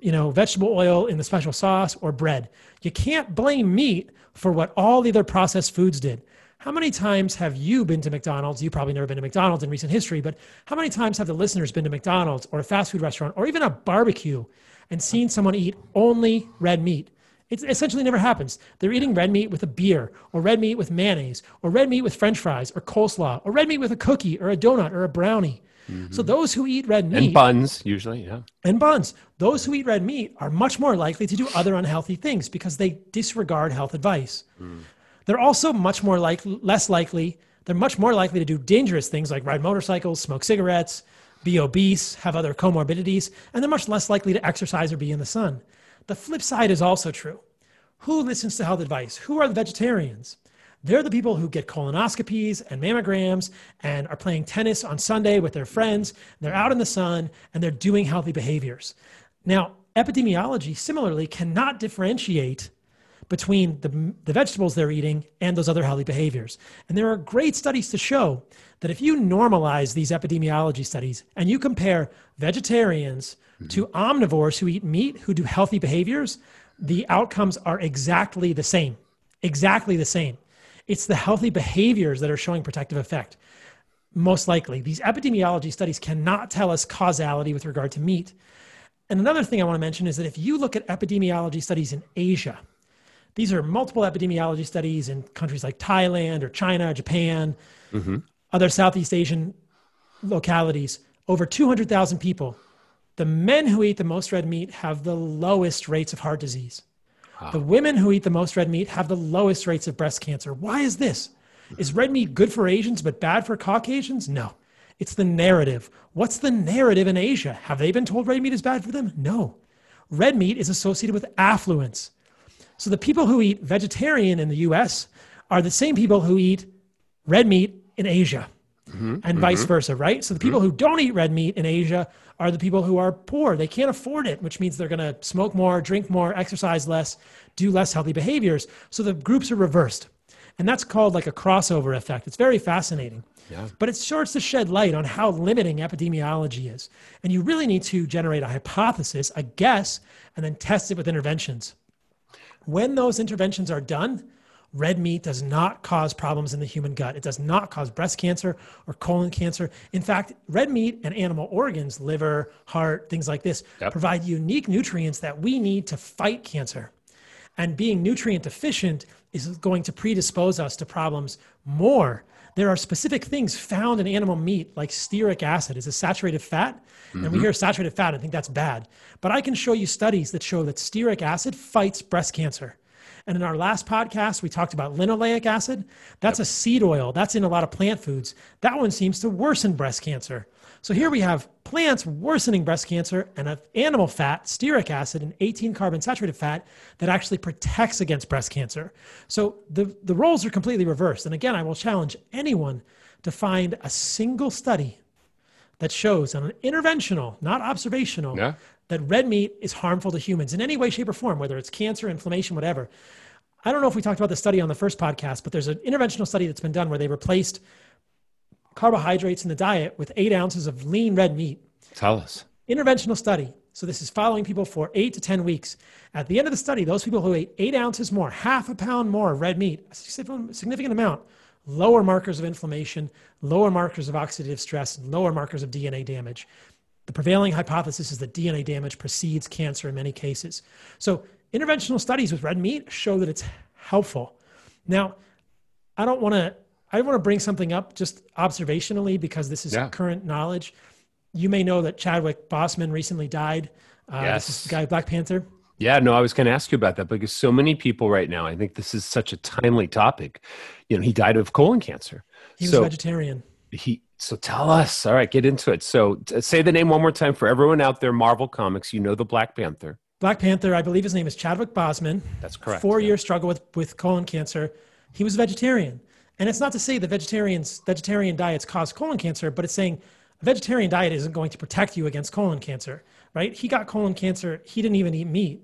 Speaker 2: you know, vegetable oil in the special sauce, or bread. You can't blame meat for what all the other processed foods did. How many times have you been to McDonald's? You've probably never been to McDonald's in recent history, but how many times have the listeners been to McDonald's or a fast food restaurant or even a barbecue and seen someone eat only red meat? It essentially never happens. They're eating red meat with a beer, or red meat with mayonnaise, or red meat with french fries, or coleslaw, or red meat with a cookie, or a donut, or a brownie. Mm-hmm. So those who eat red meat
Speaker 1: and buns usually, yeah,
Speaker 2: and buns, those who eat red meat are much more likely to do other unhealthy things because they disregard health advice. Mm. They're also much more like less likely. They're much more likely to do dangerous things like ride motorcycles, smoke cigarettes, be obese, have other comorbidities, and they're much less likely to exercise or be in the sun. The flip side is also true. Who listens to health advice? Who are the vegetarians? They're the people who get colonoscopies and mammograms and are playing tennis on Sunday with their friends. They're out in the sun and they're doing healthy behaviors. Now, epidemiology similarly cannot differentiate between the, the vegetables they're eating and those other healthy behaviors. And there are great studies to show that if you normalize these epidemiology studies and you compare vegetarians mm-hmm. to omnivores who eat meat, who do healthy behaviors, the outcomes are exactly the same. Exactly the same. It's the healthy behaviors that are showing protective effect. Most likely. These epidemiology studies cannot tell us causality with regard to meat. And another thing I want to mention is that if you look at epidemiology studies in Asia, these are multiple epidemiology studies in countries like Thailand or China, Japan, mm-hmm. other Southeast Asian localities, over 200,000 people the men who eat the most red meat have the lowest rates of heart disease. Wow. The women who eat the most red meat have the lowest rates of breast cancer. Why is this? Is red meat good for Asians but bad for Caucasians? No. It's the narrative. What's the narrative in Asia? Have they been told red meat is bad for them? No. Red meat is associated with affluence. So the people who eat vegetarian in the US are the same people who eat red meat in Asia mm-hmm. and mm-hmm. vice versa, right? So the people mm-hmm. who don't eat red meat in Asia are the people who are poor. They can't afford it, which means they're going to smoke more, drink more, exercise less, do less healthy behaviors. So the groups are reversed. And that's called like a crossover effect. It's very fascinating. Yeah. But it starts to shed light on how limiting epidemiology is. And you really need to generate a hypothesis, a guess, and then test it with interventions. When those interventions are done, red meat does not cause problems in the human gut. It does not cause breast cancer or colon cancer. In fact, red meat and animal organs, liver, heart, things like this, yep. provide unique nutrients that we need to fight cancer. And being nutrient deficient is going to predispose us to problems more. There are specific things found in animal meat, like stearic acid, is a saturated fat. Mm-hmm. And we mm-hmm. hear saturated fat and think that's bad. But I can show you studies that show that stearic acid fights breast cancer. And in our last podcast, we talked about linoleic acid. That's yep. a seed oil. That's in a lot of plant foods. That one seems to worsen breast cancer. So here we have plants worsening breast cancer and an animal fat, stearic acid, an 18 carbon saturated fat that actually protects against breast cancer. So the, the roles are completely reversed. And again, I will challenge anyone to find a single study that shows on an interventional, not observational, yeah that red meat is harmful to humans in any way, shape, or form, whether it's cancer, inflammation, whatever. I don't know if we talked about the study on the first podcast, but there's an interventional study that's been done where they replaced carbohydrates in the diet with eight ounces of lean red meat.
Speaker 1: Tell us.
Speaker 2: Interventional study. So this is following people for eight to 10 weeks. At the end of the study, those people who ate eight ounces more, half a pound more of red meat, a significant amount, lower markers of inflammation, lower markers of oxidative stress, lower markers of DNA damage. The prevailing hypothesis is that DNA damage precedes cancer in many cases. So, interventional studies with red meat show that it's helpful. Now, I don't want to I want to bring something up just observationally because this is yeah. current knowledge. You may know that Chadwick Boseman recently died. Uh, yes. This is the guy Black Panther.
Speaker 1: Yeah, no, I was going to ask you about that because so many people right now, I think this is such a timely topic. You know, he died of colon cancer.
Speaker 2: He was vegetarian.
Speaker 1: He so tell us. All right, get into it. So t- say the name one more time for everyone out there. Marvel Comics. You know the Black Panther.
Speaker 2: Black Panther. I believe his name is Chadwick Boseman.
Speaker 1: That's correct.
Speaker 2: Four yeah. year struggle with with colon cancer. He was a vegetarian, and it's not to say that vegetarians vegetarian diets cause colon cancer, but it's saying a vegetarian diet isn't going to protect you against colon cancer. Right? He got colon cancer. He didn't even eat meat.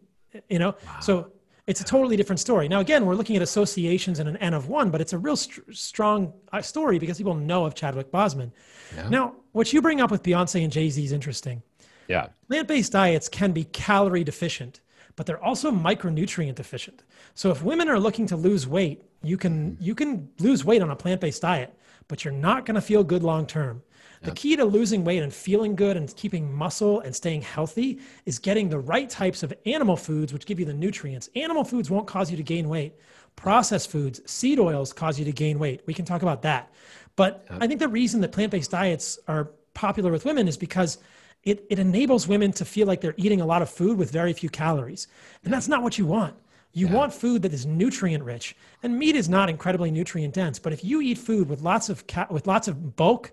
Speaker 2: You know. Wow. So it's a totally different story. Now, again, we're looking at associations in an N of one, but it's a real st- strong uh, story because people know of Chadwick Boseman. Yeah. Now, what you bring up with Beyonce and Jay Z is interesting.
Speaker 1: Yeah.
Speaker 2: Plant based diets can be calorie deficient, but they're also micronutrient deficient. So, if women are looking to lose weight, You can you can lose weight on a plant-based diet, but you're not going to feel good long term. The key to losing weight and feeling good and keeping muscle and staying healthy is getting the right types of animal foods, which give you the nutrients. Animal foods won't cause you to gain weight. Processed foods, seed oils cause you to gain weight. We can talk about that. But I think the reason that plant based diets are popular with women is because it, it enables women to feel like they're eating a lot of food with very few calories. And that's not what you want. You want food that is nutrient rich, and meat is not incredibly nutrient dense. But if you eat food with lots of ca- with lots of bulk,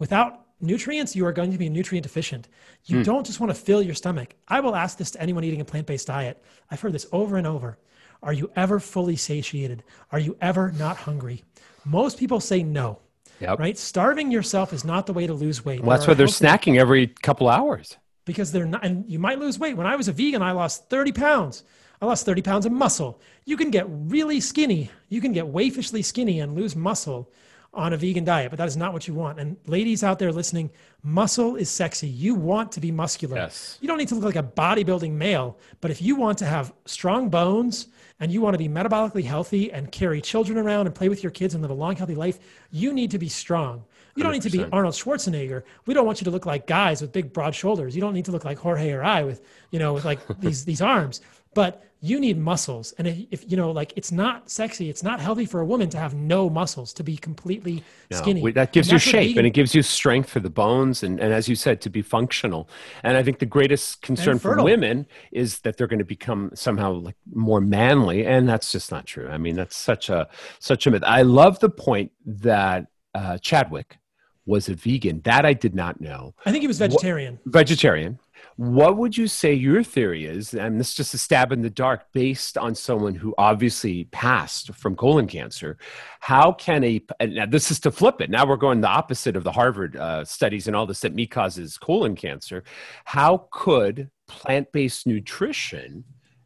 Speaker 2: without nutrients, you are going to be nutrient deficient. You hmm. don't just want to fill your stomach. I will ask this to anyone eating a plant based diet. I've heard this over and over. Are you ever fully satiated? Are you ever not hungry? Most people say no.
Speaker 3: Yep.
Speaker 2: Right? Starving yourself is not the way to lose weight.
Speaker 3: Well, that's why they're snacking every couple hours.
Speaker 2: because they're not, and you might lose weight. When I was a vegan, I lost 30 pounds. I lost 30 pounds of muscle. You can get really skinny. You can get wayfishly skinny and lose muscle on a vegan diet, but that is not what you want. And ladies out there listening, muscle is sexy. You want to be muscular.
Speaker 3: Yes.
Speaker 2: You don't need to look like a bodybuilding male, but if you want to have strong bones and you want to be metabolically healthy and carry children around and play with your kids and live a long, healthy life, you need to be strong. You don't need to be Arnold Schwarzenegger. We don't want you to look like guys with big, broad shoulders. You don't need to look like Jorge or I with, you know, with like (laughs) these these arms. But you need muscles, and if, if you know, like, it's not sexy. It's not healthy for a woman to have no muscles, to be completely
Speaker 3: No,
Speaker 2: skinny.
Speaker 3: we- that gives you shape
Speaker 2: vegan-
Speaker 3: and it gives you strength for the bones and, and as you said to be functional and i think the greatest concern for women is that they're going to become somehow like more manly and that's just not true i mean that's such a such a myth i love the point that uh, chadwick was a vegan that i did not know
Speaker 2: I think he was vegetarian.
Speaker 3: vegetarian. What would you say your theory is? And this is just a stab in the dark based on someone who obviously passed from colon cancer. How can a, and now this is to flip it. Now we're going the opposite of the Harvard uh, studies and all this that meat causes colon cancer. How could plant based nutrition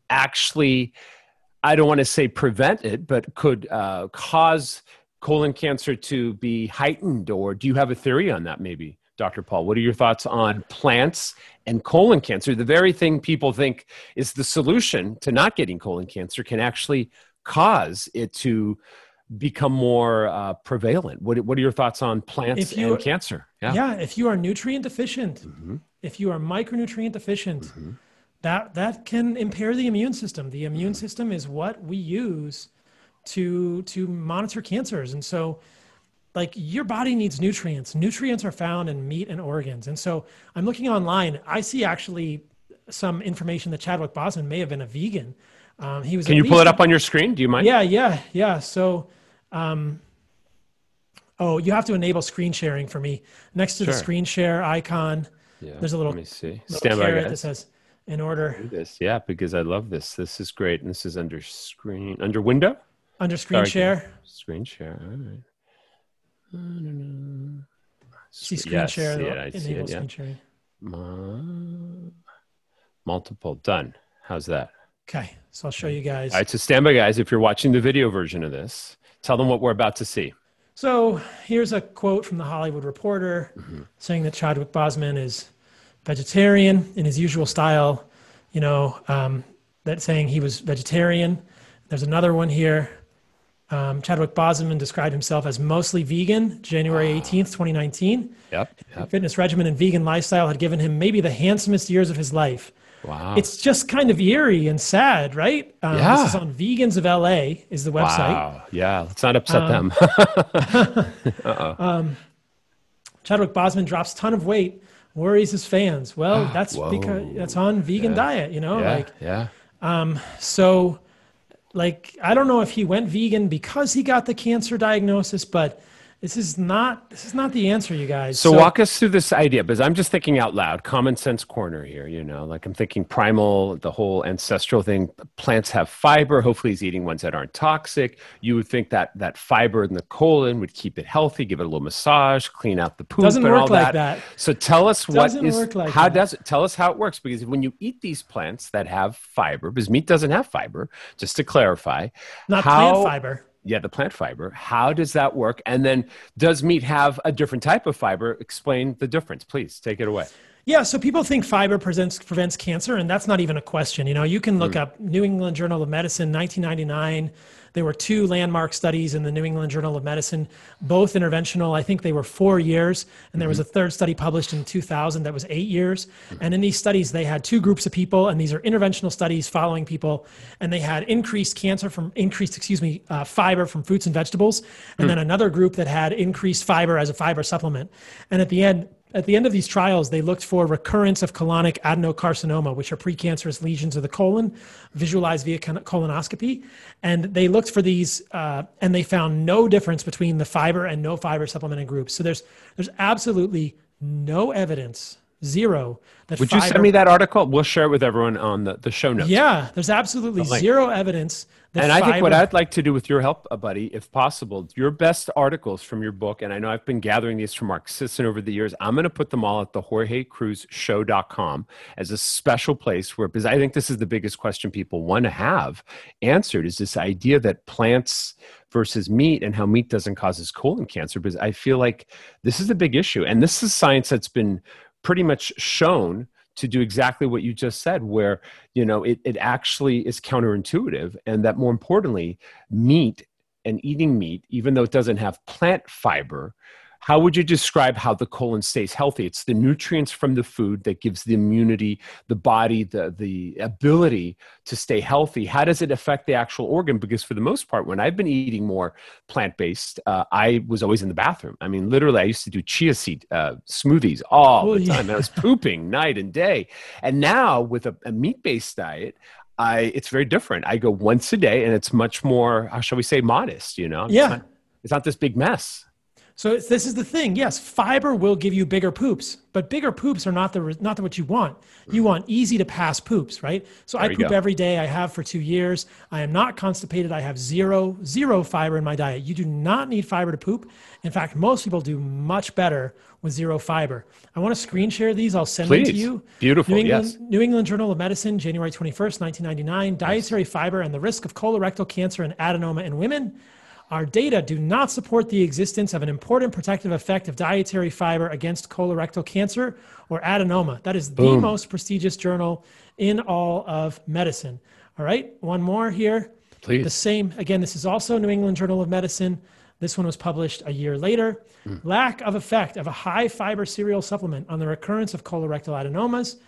Speaker 3: actually, I don't want to say prevent it, but could uh, cause colon cancer to be heightened? Or do you have a theory on that maybe? Dr. Paul, what are your thoughts on plants and colon cancer? The very thing people think is the solution to not getting colon cancer can actually cause it to become more uh, prevalent. What, what are your thoughts on plants and cancer?
Speaker 2: Yeah. yeah, if you are nutrient deficient,
Speaker 3: Mm-hmm.
Speaker 2: if you are micronutrient deficient, that that can impair the immune system. The immune
Speaker 3: Mm-hmm.
Speaker 2: system is what we use to to monitor cancers, and so like your body needs nutrients. Nutrients are found in meat and organs, and so I'm looking online. I see actually some information that Chadwick Boseman may have been a vegan. Um, he was.
Speaker 3: Can you pull it up on your screen? Do you mind?
Speaker 2: yeah, yeah, yeah. So, um, oh, you have to enable screen sharing for me. Next to the screen share icon,
Speaker 3: Yeah,
Speaker 2: There's a little-
Speaker 3: Let me see. Stand by,
Speaker 2: that says in order
Speaker 3: Do this. Yeah, because I love this. This is great. And this is under screen, under window?
Speaker 2: under screen
Speaker 3: Sorry,
Speaker 2: share.
Speaker 3: Screen share. All right.
Speaker 2: See screen
Speaker 3: Yes,
Speaker 2: share. the-
Speaker 3: I see
Speaker 2: enable
Speaker 3: it, yeah.
Speaker 2: sharing.
Speaker 3: Multiple. Done. How's that?
Speaker 2: Okay, so I'll show you guys.
Speaker 3: All right. So stand by, guys. If you're watching the video version of this, tell them what we're about to see.
Speaker 2: So here's a quote from the Hollywood Reporter
Speaker 3: Mm-hmm.
Speaker 2: saying that Chadwick Boseman is vegetarian in his usual style. You know, um, that saying he was vegetarian. There's another one here. Um, Chadwick Boseman described himself as mostly vegan, January 18th, 2019.
Speaker 3: Yep. yep.
Speaker 2: Fitness regimen and vegan lifestyle had given him maybe the handsomest years of his life.
Speaker 3: Wow.
Speaker 2: It's just kind of eerie and sad, right? Um,
Speaker 3: Yeah.
Speaker 2: This is on Vegans of LA is the website.
Speaker 3: Wow. Yeah. Let's not upset
Speaker 2: Um,
Speaker 3: them. (laughs)
Speaker 2: Chadwick Boseman drops ton of weight, worries his fans. Well, that's
Speaker 3: Whoa.
Speaker 2: because that's on vegan
Speaker 3: Yeah.
Speaker 2: diet, you know,
Speaker 3: yeah.
Speaker 2: like
Speaker 3: yeah.
Speaker 2: Um, so like I don't know if he went vegan because he got the cancer diagnosis, but this is not this is not the answer, you guys.
Speaker 3: So, walk us through this idea because I'm just thinking out loud, common sense corner here, you know, like I'm thinking primal, the whole ancestral thing. Plants have fiber. Hopefully, he's eating ones that aren't toxic. You would think that that fiber in the colon would keep it healthy, give it a little massage, clean out the poop.
Speaker 2: Doesn't
Speaker 3: and
Speaker 2: work
Speaker 3: all
Speaker 2: like that.
Speaker 3: So, tell us what
Speaker 2: Doesn't
Speaker 3: is
Speaker 2: work like
Speaker 3: how
Speaker 2: that.
Speaker 3: does it tell us how it works because when you eat these plants that have fiber, because meat doesn't have fiber, just to clarify,
Speaker 2: not
Speaker 3: how-
Speaker 2: plant fiber.
Speaker 3: Yeah, the plant fiber. How does that work? And then, does meat have a different type of fiber? Explain the difference, please. Take it away.
Speaker 2: Yeah, so people think fiber prevents prevents cancer, and that's not even a question. You know, you can look mm. up New England Journal of Medicine, 1999. There were two landmark studies in the New England Journal of Medicine, both interventional. I think they were four years, and there was a mm-hmm. third study published in 2000 that was eight years. And in these studies, they had two groups of people, and these are interventional studies following people, and they had increased cancer from increased, excuse me, uh, fiber from fruits and vegetables, and mm. then another group that had increased fiber as a fiber supplement. And at the end, at the end of these trials, they looked for recurrence of colonic adenocarcinoma, which are precancerous lesions of the colon, visualized via colonoscopy. And they looked for these, uh, and they found no difference between the fiber and no fiber supplemented groups. So there's there's absolutely no evidence, zero.
Speaker 1: That Would you send me that article? We'll share it with everyone on the, the show notes.
Speaker 2: Yeah, there's absolutely zero evidence
Speaker 1: and I think what I'd like to do with your help, uh, buddy, if possible, your best articles from your book, and I know I've been gathering these from Mark Sisson over the years. I'm going to put them all at the JorgeCruiseShow.com as a special place where, because I think this is the biggest question people want to have answered is this idea that plants versus meat and how meat doesn't cause colon cancer. Because I feel like this is a big issue. And this is science that's been pretty much shown to do exactly what you just said where you know it, it actually is counterintuitive and that more importantly meat and eating meat even though it doesn't have plant fiber how would you describe how the colon stays healthy it's the nutrients from the food that gives the immunity the body the, the ability to stay healthy how does it affect the actual organ because for the most part when i've been eating more plant-based uh, i was always in the bathroom i mean literally i used to do chia seed uh, smoothies all oh, the time yeah. i was pooping (laughs) night and day and now with a, a meat-based diet I, it's very different. I go once a day, and it's much more, how shall we say, modest. You know,
Speaker 2: yeah,
Speaker 1: not, it's not this big mess.
Speaker 2: So this is the thing. Yes, fiber will give you bigger poops, but bigger poops are not the not the, what you want. You mm. want easy to pass poops, right? So there I poop every day. I have for two years. I am not constipated. I have zero zero fiber in my diet. You do not need fiber to poop. In fact, most people do much better with zero fiber. I want to screen share these. I'll send
Speaker 1: Please.
Speaker 2: them to you.
Speaker 1: Beautiful.
Speaker 2: New England,
Speaker 1: yes.
Speaker 2: New England Journal of Medicine, January 21st, 1999. Dietary yes. fiber and the risk of colorectal cancer and adenoma in women. Our data do not support the existence of an important protective effect of dietary fiber against colorectal cancer or adenoma. That is Boom. the most prestigious journal in all of medicine. All right, one more here.
Speaker 1: Please.
Speaker 2: The same, again, this is also New England Journal of Medicine. This one was published a year later. Mm. Lack of effect of a high fiber cereal supplement on the recurrence of colorectal adenomas.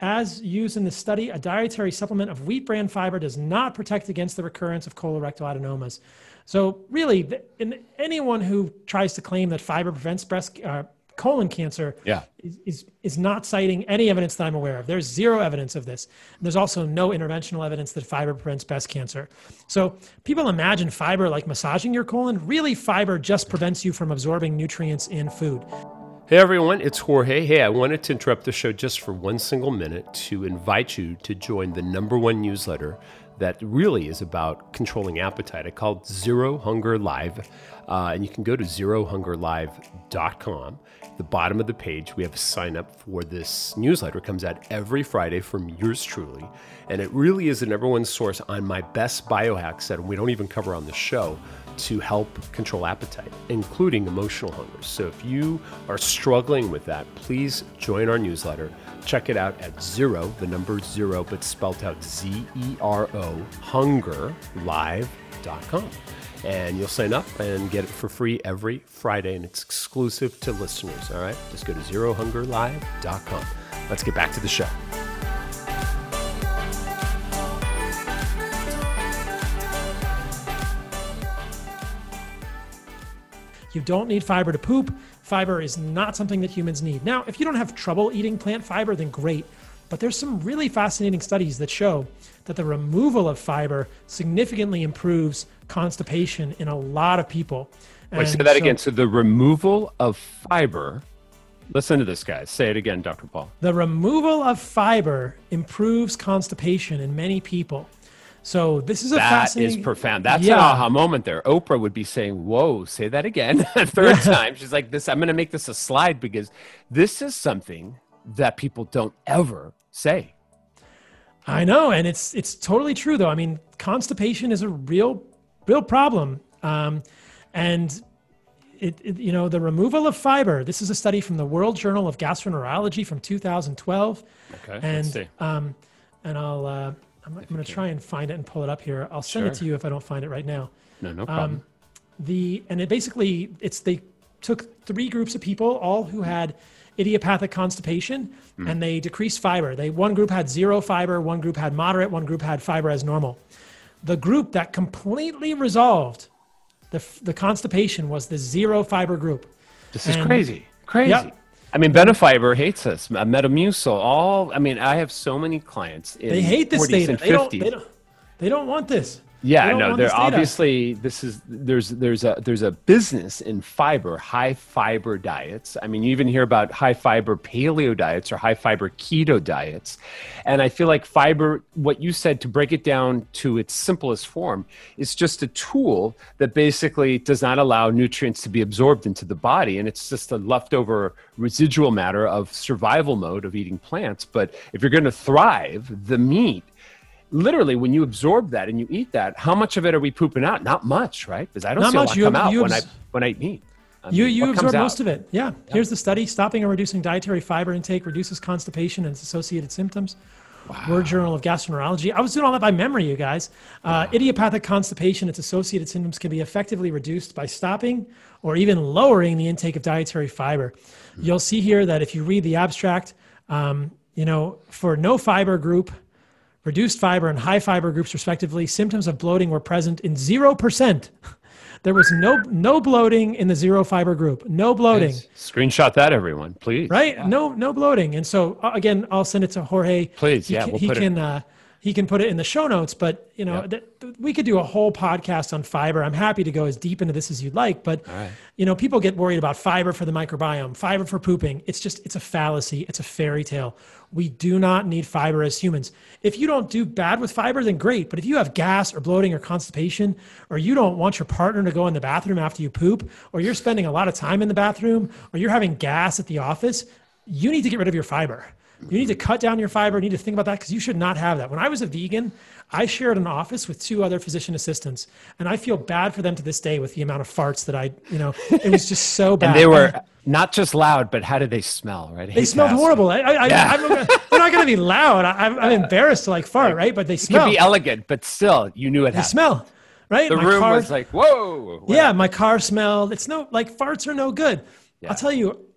Speaker 2: As used in the study, a dietary supplement of wheat bran fiber does not protect against the recurrence of colorectal adenomas. So really, in anyone who tries to claim that fiber prevents breast uh, colon cancer
Speaker 1: yeah.
Speaker 2: is, is, is not citing any evidence that I'm aware of. There's zero evidence of this. And there's also no interventional evidence that fiber prevents breast cancer. So people imagine fiber like massaging your colon. Really, fiber just prevents you from absorbing nutrients in food.
Speaker 1: Hey everyone, it's Jorge. Hey, I wanted to interrupt the show just for one single minute to invite you to join the number one newsletter that really is about controlling appetite. I call it Zero Hunger Live. Uh, and you can go to zerohungerlive.com. The bottom of the page, we have a sign up for this newsletter. It comes out every Friday from yours truly. And it really is the number one source on my best biohacks that we don't even cover on the show to help control appetite, including emotional hunger. So if you are struggling with that, please join our newsletter. Check it out at zero, the number zero, but spelled out Z E R O, hungerlive.com. And you'll sign up and get it for free every Friday, and it's exclusive to listeners. All right, just go to zerohungerlive.com. Let's get back to the show.
Speaker 2: You don't need fiber to poop. Fiber is not something that humans need. Now, if you don't have trouble eating plant fiber, then great. But there's some really fascinating studies that show that the removal of fiber significantly improves constipation in a lot of people.
Speaker 1: And Wait, say that so, again. So the removal of fiber. Listen to this, guys. Say it again, Dr. Paul.
Speaker 2: The removal of fiber improves constipation in many people. So this is a
Speaker 1: that
Speaker 2: fascinating.
Speaker 1: That is profound. That's yeah. an aha moment there. Oprah would be saying, "Whoa, say that again." (laughs) Third yeah. time, she's like, "This. I'm going to make this a slide because this is something that people don't ever say."
Speaker 2: I know, and it's it's totally true though. I mean, constipation is a real real problem, um, and it, it, you know, the removal of fiber. This is a study from the World Journal of Gastroenterology from 2012.
Speaker 3: Okay,
Speaker 2: and
Speaker 3: let's see.
Speaker 2: um, and I'll uh, I'm, I'm going to try and find it and pull it up here. I'll send it to you if I don't find it right now.
Speaker 3: No, no problem.
Speaker 2: Um, the and it basically it's they took three groups of people, all who had idiopathic constipation,
Speaker 3: Hmm.
Speaker 2: and they decreased fiber. They one group had zero fiber, one group had moderate, one group had fiber as normal. The group that completely resolved the the constipation was the zero fiber group.
Speaker 3: This is crazy. Crazy.
Speaker 2: Yep.
Speaker 3: I mean, Benefiber hates us. Metamucil, all. I mean, I have so many clients. In
Speaker 2: They hate this
Speaker 3: 40s
Speaker 2: data. They don't,
Speaker 3: 50s.
Speaker 2: they don't. They don't want this.
Speaker 3: Yeah, no, they're obviously this is there's there's a there's a business in fiber, high fiber diets. I mean, you even hear about high fiber paleo diets or high fiber keto diets. And I feel like fiber, what you said to break it down to its simplest form, is just a tool that basically does not allow nutrients to be absorbed into the body. And it's just a leftover residual matter of survival mode of eating plants. But if you're going to thrive, the meat literally when you absorb that and you eat that how much of it are we pooping out not much right because i don't
Speaker 2: Not
Speaker 3: see
Speaker 2: much.
Speaker 3: a lot
Speaker 2: You-
Speaker 3: come out when i when i eat meat I
Speaker 2: You,
Speaker 3: mean,
Speaker 2: you absorb
Speaker 3: out?
Speaker 2: most of it. Yeah. Here's the study stopping or reducing dietary fiber intake reduces constipation and its associated symptoms. World Journal of Gastroenterology. I was doing all that by memory, you guys. Uh, Idiopathic constipation, its associated symptoms can be effectively reduced by stopping or even lowering the intake of dietary fiber. You'll see here that if you read the abstract, um, you know, for no fiber group, reduced fiber and high fiber groups respectively, symptoms of bloating were present in 0%. (laughs) There was no no bloating in the zero fiber group. No bloating.
Speaker 3: screenshot that everyone please
Speaker 2: Right? No no bloating. And so uh, again, I'll send it to Jorge.
Speaker 3: Please,
Speaker 2: He
Speaker 3: yeah,
Speaker 2: can,
Speaker 3: we'll
Speaker 2: he
Speaker 3: put it-
Speaker 2: can uh, he can put it in the show notes, but you know, th- we could do a whole podcast on fiber. I'm happy to go as deep into this as you'd like, but
Speaker 3: right.
Speaker 2: you know, people get worried about fiber for the microbiome, fiber for pooping. It's just it's a fallacy. It's a fairy tale. We do not need fiber as humans. If you don't do bad with fiber, then great. But if you have gas or bloating or constipation, or you don't want your partner to go in the bathroom after you poop, or you're spending a lot of time in the bathroom, or you're having gas at the office, you need to get rid of your fiber. You need to mm-hmm. cut down your fiber. You need to think about that because you should not have that. When I was a vegan, I shared an office with two other physician assistants, and I feel bad for them to this day with the amount of farts that I, you know, it was just so bad. (laughs)
Speaker 3: and they were not just loud but how did they smell right
Speaker 2: They smelled horrible. I, I,
Speaker 3: Yeah.
Speaker 2: I, I'm, they're not going to be loud. I, I'm, I'm embarrassed to like fart, right? But they
Speaker 3: it could be elegant but still you knew it
Speaker 2: They
Speaker 3: happened
Speaker 2: smell, right?
Speaker 3: the
Speaker 2: My
Speaker 3: room
Speaker 2: car-
Speaker 3: was like whoa
Speaker 2: yeah, my car smelled. It's no like farts are no good.
Speaker 3: Yeah.
Speaker 2: I'll tell you,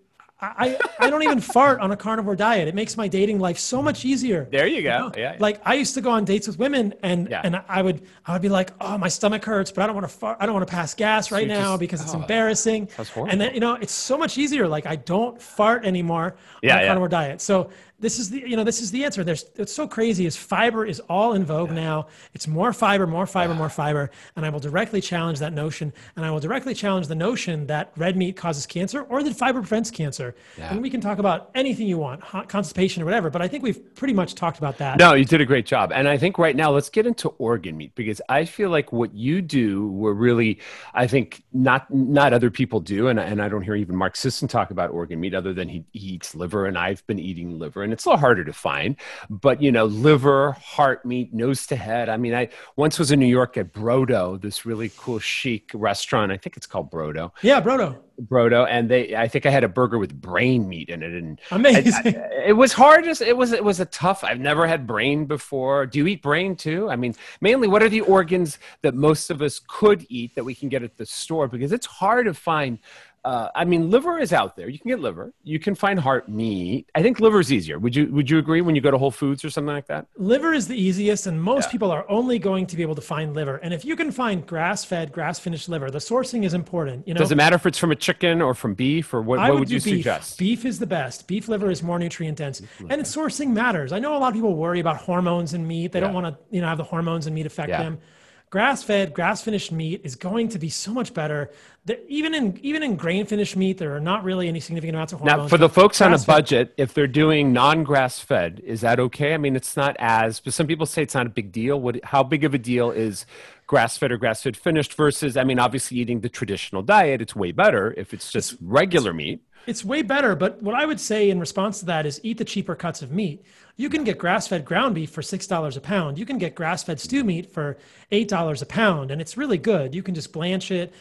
Speaker 2: I, I don't even fart on a carnivore diet. It makes my dating life so much easier.
Speaker 3: there you go yeah, yeah.
Speaker 2: Like I used to go on dates with women, and
Speaker 3: Yeah.
Speaker 2: and I would I would be like, oh, my stomach hurts, but I don't want to fart. I don't want to pass gas right
Speaker 3: you
Speaker 2: now
Speaker 3: just-
Speaker 2: because it's
Speaker 3: oh,
Speaker 2: embarrassing.
Speaker 3: sounds horrible.
Speaker 2: And then you know it's so much easier. Like I don't fart anymore
Speaker 3: Yeah,
Speaker 2: on a carnivore diet. So this is the you know this is the answer. There's it's so crazy. Is fiber is all in vogue now. It's more fiber, more fiber, more fiber, and I will directly challenge that notion. And I will directly challenge the notion that red meat causes cancer or that fiber prevents cancer.
Speaker 3: Yeah.
Speaker 2: And we can talk about anything you want, hot constipation or whatever. But I think we've pretty much talked about that.
Speaker 3: No, you did a great job. And I think right now, let's get into organ meat because I feel like what you do, were really, I think not not other people do. And, and I don't hear even Mark Sisson talk about organ meat other than he, he eats liver. And I've been eating liver and it's a little harder to find. But, you know, liver, heart meat, nose to head. I mean, I once was in New York at Brodo, this really cool chic restaurant. I think it's called Brodo.
Speaker 2: Yeah, Brodo.
Speaker 3: Brodo, and they I think I had a burger with brain meat in it, and
Speaker 2: Amazing.
Speaker 3: I- I- it was hard. It was it was a tough. I've never had brain before. Do you eat brain too? I mean, mainly, what are the organs that most of us could eat that we can get at the store? Because it's hard to find. Uh, I mean, liver is out there. You can get liver. You can find heart meat. I think liver is easier. Would you Would you agree when you go to Whole Foods or something like that?
Speaker 2: Liver is the easiest, and most
Speaker 3: Yeah.
Speaker 2: people are only going to be able to find liver. And if you can find grass-fed, grass-finished liver, the sourcing is important. You know,
Speaker 3: Does it matter if it's from a chicken or from beef or what?
Speaker 2: I
Speaker 3: what
Speaker 2: would,
Speaker 3: would
Speaker 2: do
Speaker 3: you
Speaker 2: beef.
Speaker 3: suggest?
Speaker 2: Beef is the best. Beef liver is more nutrient dense, and its sourcing matters. I know a lot of people worry about hormones in meat. They don't want to, you know, have the hormones in meat affect
Speaker 3: Yeah.
Speaker 2: them. Grass-fed, grass-finished meat is going to be so much better. Even in even in grain-finished meat, there are not really any significant amounts of hormones.
Speaker 3: Now, for the folks on a budget, if they're doing non-grass fed, is that okay? I mean, it's not as, but some people say it's not a big deal. What, how big of a deal is grass fed or grass fed finished versus? I mean, obviously eating the traditional diet, it's way better if it's just regular meat.
Speaker 2: It's way better, but what I would say in response to that is eat the cheaper cuts of meat. You can get grass fed ground beef for $6 a pound. You can get grass fed stew meat for $8 a pound, and it's really good. You can just blanch it.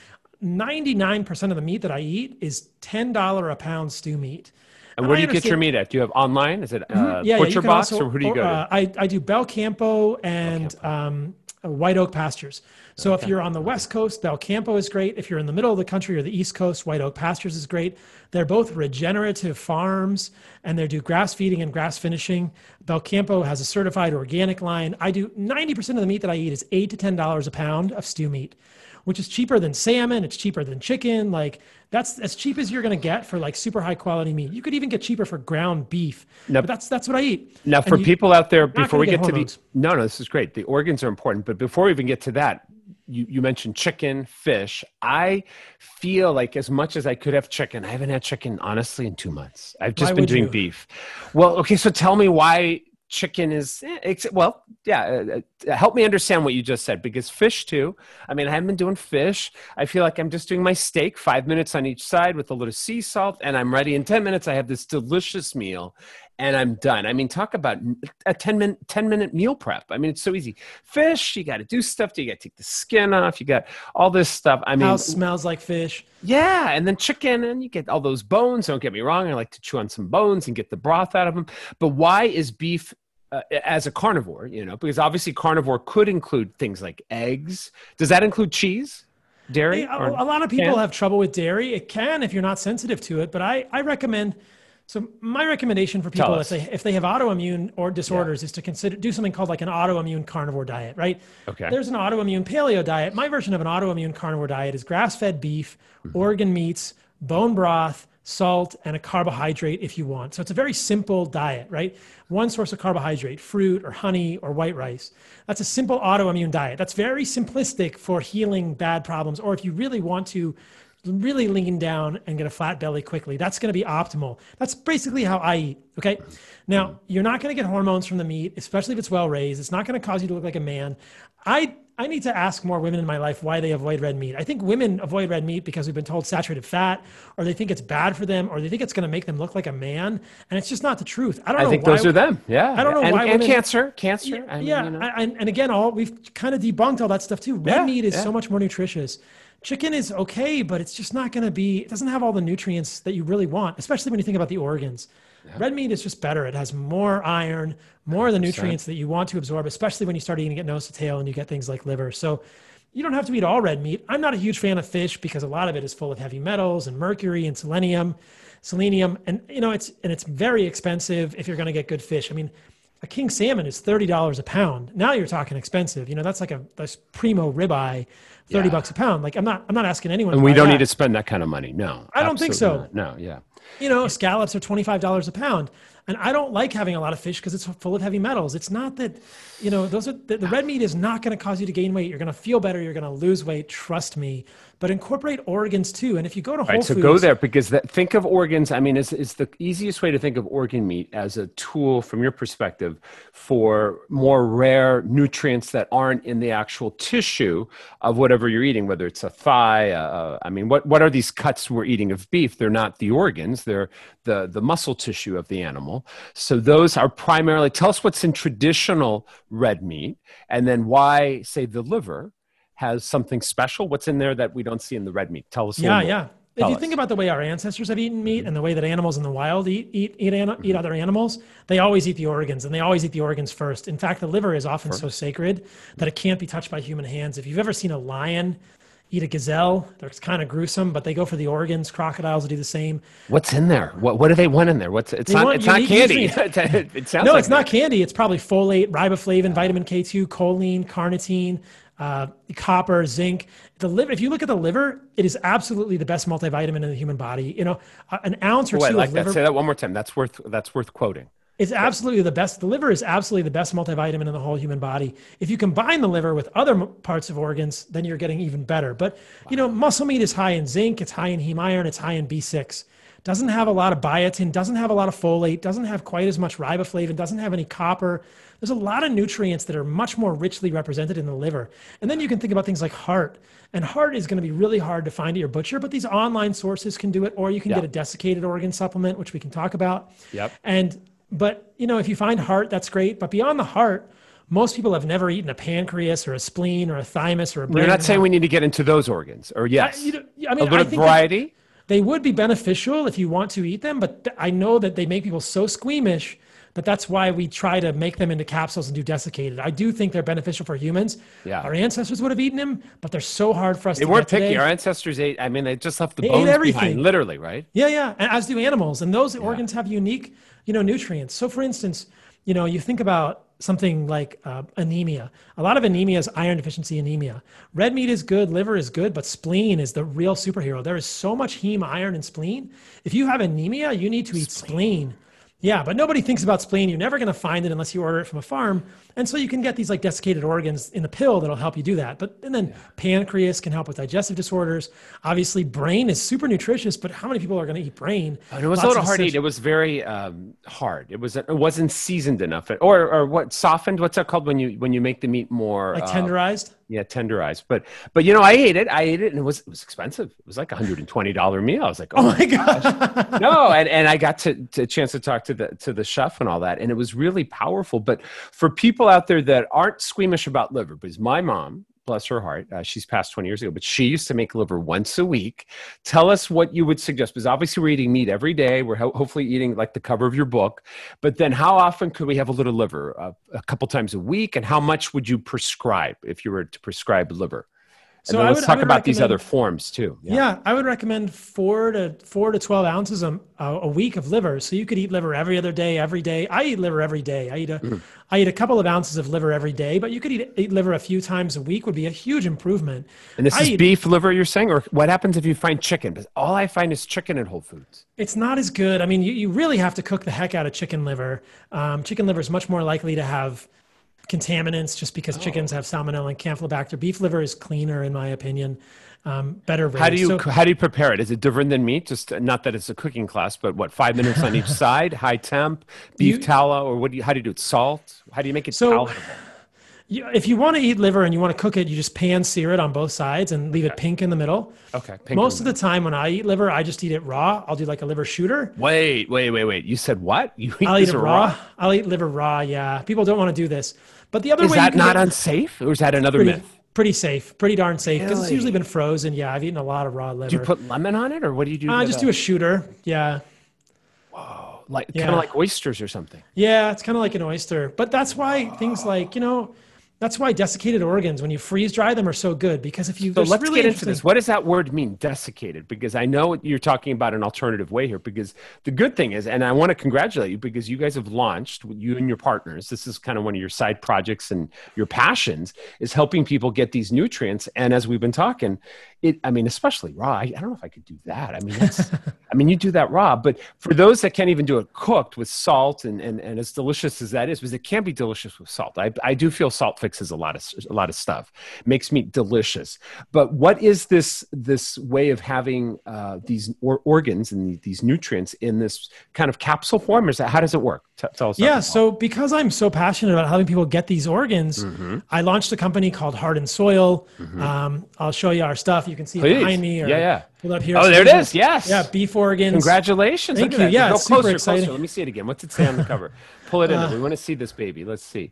Speaker 2: 99% of the meat that I eat is $10 a pound stew meat.
Speaker 1: And where do you get your meat at? Do you have online? Is it uh,
Speaker 2: Mm-hmm. yeah,
Speaker 1: Butcher
Speaker 2: can
Speaker 1: Box
Speaker 2: also-
Speaker 1: or who do you go to?
Speaker 2: uh, I, I do Belcampo and um, uh, White Oak Pastures. So if you're on the West Coast, Belcampo is great. If you're in the middle of the country or the East Coast, White Oak Pastures is great. They're both regenerative farms and they do grass feeding and grass finishing. Belcampo has a certified organic line. I do 90% of the meat that I eat is eight to $10 a pound of stew meat which is cheaper than salmon. It's cheaper than chicken. Like that's as cheap as you're going to get for like super high quality meat. You could even get cheaper for ground beef.
Speaker 1: Now-
Speaker 2: but that's that's what I eat.
Speaker 1: Now,
Speaker 2: And
Speaker 1: for
Speaker 2: you-
Speaker 1: people out there, before we
Speaker 2: get
Speaker 1: get to the no, no, this is great. The organs are important, but before we even get to that, you, you mentioned chicken, fish. I feel like as much as I could have chicken, I haven't had chicken honestly in two months. I've just
Speaker 2: Why
Speaker 1: been doing
Speaker 2: you?
Speaker 1: beef. Well, okay, so tell me why chicken is eh, well yeah uh, uh, help me understand what you just said because fish too. I mean i haven't been doing fish. I feel like i'm just doing my steak five minutes on each side with a little sea salt and i'm ready. In 10 minutes i have this delicious meal and i'm done. I mean talk about a 10 minute 10 minute meal prep. I mean it's so easy. Fish you got to do stuff. You got to take the skin off. You got all this stuff. I mean
Speaker 2: house smells like fish.
Speaker 1: yeah, and then chicken, and you get all those bones. Don't get me wrong; I like to chew on some bones and get the broth out of them. But why is beef uh, as a carnivore? You know, because obviously carnivore could include things like eggs. Does that include cheese, dairy?
Speaker 2: Hey, a, a lot of people
Speaker 1: can?
Speaker 2: have trouble with dairy. It can if you're not sensitive to it, but I I recommend. So my recommendation for people if they if they have autoimmune or disorders is to consider do something called like an autoimmune carnivore diet, right?
Speaker 1: Okay.
Speaker 2: There's an autoimmune paleo diet. My version of an autoimmune carnivore diet is grass-fed beef,
Speaker 1: Mm-hmm.
Speaker 2: organ meats, bone broth, salt, and a carbohydrate if you want. So it's a very simple diet, right? One source of carbohydrate, fruit or honey or white rice. That's a simple autoimmune diet. That's very simplistic for healing bad problems, or if you really want to really lean down and get a flat belly quickly. That's going to be optimal. That's basically how I eat. Okay. Now, you're not going to get hormones from the meat, especially if it's well raised. It's not going to cause you to look like a man. I I need to ask more women in my life why they avoid red meat. I think women avoid red meat because we've been told saturated fat, or they think it's bad for them, or they think it's going to make them look like a man, and it's just not the truth. I don't know.
Speaker 1: I
Speaker 2: know.
Speaker 1: think
Speaker 2: why,
Speaker 1: those are them. Yeah,
Speaker 2: I don't know
Speaker 1: and,
Speaker 2: why
Speaker 1: and
Speaker 2: women-
Speaker 1: cancer, cancer.
Speaker 2: yeah,
Speaker 1: I mean,
Speaker 2: yeah.
Speaker 1: you know.
Speaker 2: I- and, and again, all we've kind of debunked all that stuff too. Red
Speaker 1: Yeah,
Speaker 2: meat is
Speaker 1: yeah.
Speaker 2: so much more nutritious. Chicken is okay, but it's just not going to be. It doesn't have all the nutrients that you really want, especially when you think about the organs. Red meat is just better. It has more iron, more of the nutrients that you want to absorb, especially when you start eating it nose to tail and you get things like liver. So you don't have to eat all red meat. I'm not a huge fan of fish because a lot of it is full of heavy metals and mercury and selenium, selenium, and you know it's and it's very expensive if you're going to get good fish. I mean, a king salmon is thirty dollars a pound. Now you're talking expensive. You know that's like a that's primo ribeye, thirty
Speaker 1: Yeah.
Speaker 2: bucks a pound. Like I'm not I'm not asking anyone.
Speaker 1: and we don't
Speaker 2: that.
Speaker 1: need to spend that kind of money. No,
Speaker 2: I don't think so.
Speaker 1: not. No, yeah.
Speaker 2: You know, scallops are $25 a pound. And I don't like having a lot of fish because it's full of heavy metals. It's not that, you know, those are the, the red meat is not going to cause you to gain weight. You're going to feel better. You're going to lose weight. Trust me. But incorporate organs too. And if you go to Whole
Speaker 1: Right, so
Speaker 2: Foods,
Speaker 1: go there because that, think of organs. I mean, it's, it's the easiest way to think of organ meat as a tool from your perspective for more rare nutrients that aren't in the actual tissue of whatever you're eating, whether it's a thigh. Uh, I mean, what, what are these cuts we're eating of beef? They're not the organs, they're the, the muscle tissue of the animal. So those are primarily, tell us what's in traditional red meat and then why, say, the liver has something special. What's in there that we don't see in the red meat? Tell us.
Speaker 2: Yeah, yeah. If you
Speaker 1: us.
Speaker 2: think about the way our ancestors have eaten meat mm-hmm. and the way that animals in the wild eat eat eat, ani- eat mm-hmm. other animals, they always eat the organs and they always eat the organs first. In fact, the liver is often so sacred that mm-hmm. it can't be touched by human hands. If you've ever seen a lion eat a gazelle, they're kind of gruesome, but they go for the organs. Crocodiles do the same.
Speaker 1: What's in there? What what do they want in there? What's it's
Speaker 2: They
Speaker 1: not
Speaker 2: want
Speaker 1: it's not candy. (laughs) it sounds
Speaker 2: No,
Speaker 1: like
Speaker 2: it's not candy. It's probably folate, riboflavin, vitamin K2, choline, carnitine, uh, copper, zinc. The liver. If you look at the liver, it is absolutely the best multivitamin in the human body. You know, an ounce or
Speaker 1: Wait,
Speaker 2: two
Speaker 1: like
Speaker 2: of
Speaker 1: that.
Speaker 2: liver
Speaker 1: Say that one more time. That's worth that's worth quoting.
Speaker 2: It's absolutely the best. The liver is absolutely the best multivitamin in the whole human body. If you combine the liver with other parts of organs, then you're getting even better. But you know, muscle meat is high in zinc, it's high in heme iron, it's high in B6. Doesn't have a lot of biotin, doesn't have a lot of folate, doesn't have quite as much riboflavin, doesn't have any copper. There's a lot of nutrients that are much more richly represented in the liver. And then you can think about things like heart. And heart is going to be really hard to find at your butcher, but these online sources can do it, or you can
Speaker 1: Yeah.
Speaker 2: get a desiccated organ supplement, which we can talk about.
Speaker 1: Yep.
Speaker 2: And but you know, if you find heart, that's great. But beyond the heart, most people have never eaten a pancreas or a spleen or a thymus or a brain.
Speaker 1: You're not saying we need to get into those organs, or yes,
Speaker 2: I, you know, I mean,
Speaker 1: a little
Speaker 2: I think
Speaker 1: variety.
Speaker 2: They would be beneficial if you want to eat them, but I know that they make people so squeamish that that's why we try to make them into capsules and do desiccated. I do think they're beneficial for humans.
Speaker 1: Yeah.
Speaker 2: Our ancestors would have eaten them, but they're so hard for us
Speaker 1: They
Speaker 2: to
Speaker 1: weren't picky.
Speaker 2: today.
Speaker 1: Our ancestors ate. I mean, they just left the
Speaker 2: They ate
Speaker 1: bones
Speaker 2: everything.
Speaker 1: behind, literally, right?
Speaker 2: Yeah, yeah, and as do animals, and those organs have unique, you know, nutrients. So, for instance, you know, you think about something like uh, anemia. A lot of anemia is iron deficiency anemia. Red meat is good, liver is good, but spleen is the real superhero. There is so much heme, iron, and spleen. If you have anemia, you need to eat spleen. Yeah, but nobody thinks about spleen. You're never going to find it unless you order it from a farm. And so you can get these like desiccated organs in the pill that'll help you do that. But and then pancreas can help with digestive disorders. Obviously, brain is super nutritious, but how many people are going to eat brain?
Speaker 1: And it was
Speaker 2: Lots
Speaker 1: a little hard to eat. It was very um, hard. It was. It wasn't seasoned enough, or or what softened. What's that called when you when you make the meat more
Speaker 2: like
Speaker 1: uh,
Speaker 2: tenderized.
Speaker 1: Yeah, tenderized. But but you know, I ate it. I ate it, and it was it was expensive. It was like a hundred and twenty dollar meal. I was like, oh,
Speaker 2: Oh my gosh,
Speaker 1: no, and, and I got to, to a chance to talk to the to the chef and all that, and it was really powerful. But for people out there that aren't squeamish about liver, because my mom, bless her heart, uh, she's passed twenty years ago, but she used to make liver once a week. Tell us what you would suggest, because obviously we're eating meat every day. We're ho- hopefully eating like the cover of your book, but then how often could we have a little liver? Uh, a couple times a week, and how much would you prescribe if you were to prescribe liver?
Speaker 2: So I
Speaker 1: let's
Speaker 2: would-
Speaker 1: talk about these other forms too.
Speaker 2: Yeah. I would recommend four to four to twelve ounces a, a week of liver. So you could eat liver every other day, every day. I eat liver every day. I eat a,
Speaker 1: Mm.
Speaker 2: I eat a couple of ounces of liver every day, but you could eat, eat liver a few times a week. Would be a huge improvement.
Speaker 1: And this
Speaker 2: I
Speaker 1: is
Speaker 2: eat-
Speaker 1: beef liver, you're saying, or what happens if you find chicken? Because all I find is chicken at Whole Foods.
Speaker 2: It's not as good. I mean, you, you really have to cook the heck out of chicken liver. Um, chicken liver is much more likely to have contaminants just because
Speaker 1: Oh.
Speaker 2: chickens have salmonella and campylobacter. Beef liver is cleaner, in my opinion, um, better.
Speaker 1: How do you
Speaker 2: So-
Speaker 1: how do you prepare it? Is it different than meat? Just not that it's a cooking class, but what five minutes on each (laughs) side, high temp, beef
Speaker 2: You-
Speaker 1: tallow, or what do you? How do you do it? Salt? How do you make it
Speaker 2: So-
Speaker 1: palatable?
Speaker 2: You, if you want to eat liver and you want to cook it, you just pan sear it on both sides and leave it pink in the middle.
Speaker 1: Okay. pink
Speaker 2: Most of the time when I eat liver, I just eat it raw. I'll do like a liver shooter.
Speaker 1: Wait, wait, wait, wait. You said what? (laughs) You eat
Speaker 2: I'll eat it raw. I'll eat liver raw. Yeah, people don't want to do this, but the other
Speaker 1: Is
Speaker 2: way is
Speaker 1: that not
Speaker 2: get-
Speaker 1: unsafe, or is that another
Speaker 2: pretty,
Speaker 1: myth?
Speaker 2: pretty safe, pretty darn safe because it's usually been frozen. Yeah, I've eaten a lot of raw liver.
Speaker 1: Do you put lemon on it, or what do you do?
Speaker 2: Uh, I
Speaker 1: to
Speaker 2: just do a shooter. Yeah.
Speaker 1: like
Speaker 2: yeah.
Speaker 1: kind of like oysters or something.
Speaker 2: Yeah, it's kind of like an oyster. But that's why things like, you know, that's why desiccated organs, when you freeze dry them, are so good. Because if you,
Speaker 1: So let's
Speaker 2: really
Speaker 1: get into this. What does that word mean, desiccated? Because I know you're talking about an alternative way here. Because the good thing is, and I want to congratulate you because you guys have launched, you and your partners, this is kind of one of your side projects and your passions, is helping people get these nutrients. And as we've been talking, it, I mean, especially raw, I, I don't know if I could do that. I mean, that's, (laughs) I mean, you do that raw, but for those that can't even do it cooked with salt and, and, and as delicious as that is, because it can't be delicious with salt. I, I do feel salt fixes a lot of, a lot of stuff, makes meat delicious. But what is this, this way of having uh, these or, organs and these nutrients in this kind of capsule form? Is that, how does it work? T- tell us.
Speaker 2: Yeah, so because I'm so passionate about helping people get these organs,
Speaker 1: Mm-hmm.
Speaker 2: I launched a company called Heart and Soil. Um, I'll show you our stuff. You can see it
Speaker 1: Please.
Speaker 2: behind me. Or
Speaker 1: Yeah, yeah.
Speaker 2: Pull up here.
Speaker 1: Oh, there it is. Yes.
Speaker 2: Yeah, beef organs.
Speaker 1: Congratulations.
Speaker 2: Thank you.
Speaker 1: that.
Speaker 2: Yeah,
Speaker 1: Go
Speaker 2: super
Speaker 1: closer,
Speaker 2: exciting.
Speaker 1: closer. Let me see it again. What's it say on the cover? Pull it in. there. We want to see this baby. Let's see.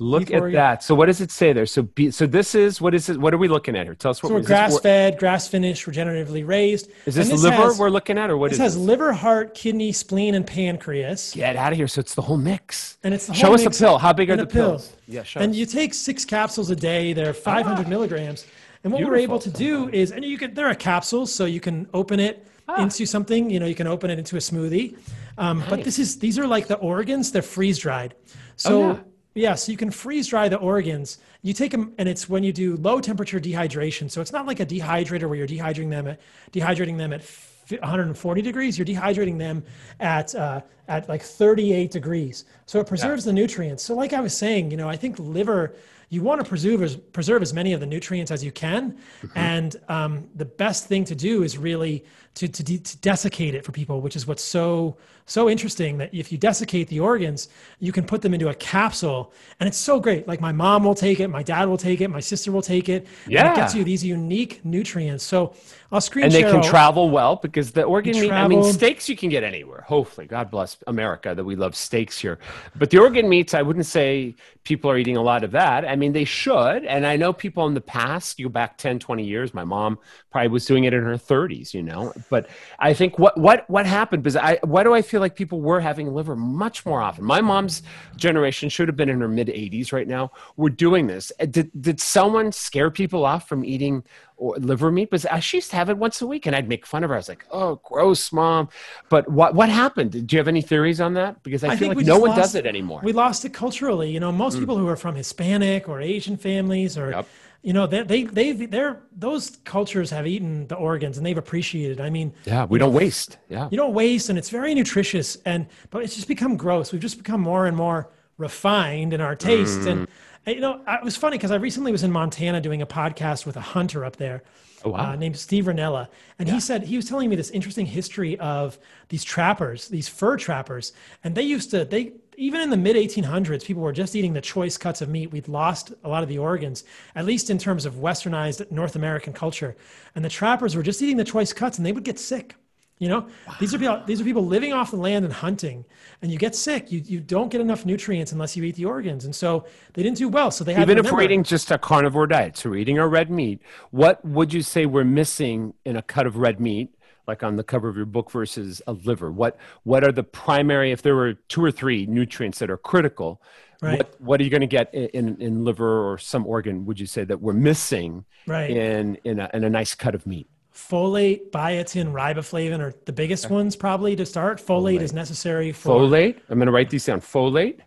Speaker 1: Look at that. So what does it say there? So be, so this is what is it? What are we looking at here? Tell us what
Speaker 2: So we're
Speaker 1: this
Speaker 2: grass fed, grass finished, regeneratively raised.
Speaker 1: Is this,
Speaker 2: And
Speaker 1: liver
Speaker 2: has-
Speaker 1: we're looking at, or what
Speaker 2: This
Speaker 1: is
Speaker 2: has
Speaker 1: this?
Speaker 2: liver, heart, kidney, spleen, and pancreas.
Speaker 1: Get out of here. So it's the whole mix.
Speaker 2: And it's the
Speaker 1: show us a pill. How big are the
Speaker 2: a pill.
Speaker 1: pills? Yeah, show
Speaker 2: And
Speaker 1: us.
Speaker 2: you take six capsules a day. They're 500 milligrams. And what we're able to do is, and you can, there are capsules, so you can open it
Speaker 1: Ah.
Speaker 2: into something. You know, you can open it into a smoothie. Um, But this is these are like the organs. They're freeze dried. So
Speaker 1: Oh, yeah.
Speaker 2: Yeah, so you can freeze dry the organs. You take them, and it's when you do low temperature dehydration. So it's not like a dehydrator where you're dehydrating them at dehydrating them at 140 degrees. You're dehydrating them at uh, at like 38 degrees. So it preserves the nutrients. So like I was saying, you know, I think liver. You want to preserve as, preserve as many of the nutrients as you can. Mm-hmm. And um, the best thing to do is really to, to, de- to desiccate it for people, which is what's so so interesting that if you desiccate the organs, you can put them into a capsule, and it's so great. Like my mom will take it, my dad will take it, my sister will take it.
Speaker 3: Yeah,
Speaker 2: it gets you these unique nutrients. So I'll screen
Speaker 3: and they can
Speaker 2: all-
Speaker 3: travel well because the organ meat. I mean, steaks you can get anywhere. Hopefully, God bless America that we love steaks here. But the organ meats, I wouldn't say people are eating a lot of that. I mean, they should. And I know people in the past, you go back 10, 20 years, my mom probably was doing it in her 30s, you know. But I think what what what happened because I why do I feel like people were having liver much more often? My mom's generation should have been in her mid 80s right now. We're doing this. Did did someone scare people off from eating or liver meat? I she used to have it once a week, and I'd make fun of her. I was like, "Oh, gross, mom." But what what happened? Do you have any theories on that? Because I,
Speaker 2: I
Speaker 3: feel
Speaker 2: think
Speaker 3: like no one
Speaker 2: lost-
Speaker 3: does it anymore.
Speaker 2: We lost it culturally. You know, most mm. people who are from Hispanic or Asian families or,
Speaker 3: Yep.
Speaker 2: you know, they, they, they, they're, those cultures have eaten the organs and they've appreciated. I mean,
Speaker 3: yeah, we don't waste. Yeah.
Speaker 2: you don't waste and it's very nutritious and, but it's just become gross. We've just become more and more refined in our taste. And, and, you know, it was funny because I recently was in Montana doing a podcast with a hunter up there.
Speaker 3: Oh, wow.
Speaker 2: uh, named Steve Rinella. And he said, he was telling me this interesting history of these trappers, these fur trappers. And they used to, they, even in the mid 1800s, people were just eating the choice cuts of meat. We'd lost a lot of the organs, at least in terms of westernized North American culture. And the trappers were just eating the choice cuts and they would get sick. You know, these are people. These are people living off the land and hunting, and you get sick. You you don't get enough nutrients unless you eat the organs, and so they didn't do well. So they had
Speaker 3: even if we're eating just a carnivore diet, so we're eating our red meat, what would you say we're missing in a cut of red meat, like on the cover of your book, versus a liver? What what are the primary? If there were two or three nutrients that are critical,
Speaker 2: Right.
Speaker 3: what what are you going to get in, in in liver or some organ? Would you say that we're missing
Speaker 2: Right.
Speaker 3: in in a, in a nice cut of meat?
Speaker 2: Folate, biotin, riboflavin are the biggest ones probably to start. Folate, is necessary for
Speaker 3: Folate. I'm going to write these down. Folate,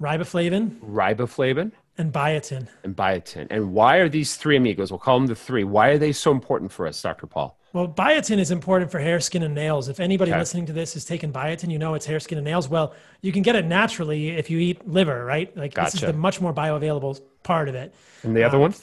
Speaker 2: riboflavin
Speaker 3: riboflavin,
Speaker 2: and biotin.
Speaker 3: and biotin. And why are these three amigos? We'll call them the three. Why are they so important for us, Dr. Paul?
Speaker 2: Well, biotin is important for hair, skin, and nails. If anybody
Speaker 3: Okay.
Speaker 2: listening to this is taking biotin, you know it's hair, skin, and nails. Well, you can get it naturally if you eat liver, right? Like this is the much more bioavailable part of it.
Speaker 3: And the other um, one?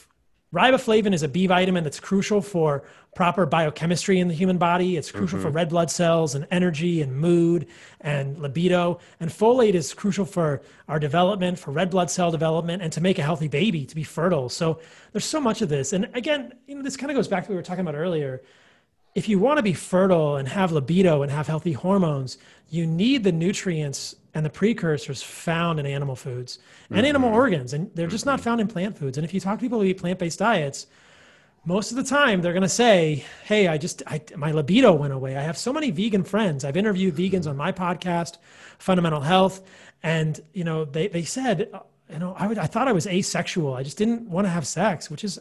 Speaker 2: Riboflavin is a B vitamin that's crucial for proper biochemistry in the human body. It's crucial for mm-hmm. red blood cells and energy and mood and libido. And folate is crucial for our development, for red blood cell development, and to make a healthy baby, to be fertile. So there's so much of this. And again, you know, this kind of goes back to what we were talking about earlier. If you want to be fertile and have libido and have healthy hormones, you need the nutrients and the precursors found in animal foods and animal mm-hmm. organs. And they're just not mm-hmm. found in plant foods. And if you talk to people who eat plant based diets, most of the time they're going to say hey i just I, my libido went away. I have so many vegan friends. I've interviewed vegans on my podcast fundamental health and you know they, they said uh, you know i would i thought i was asexual. I just didn't want to have sex which is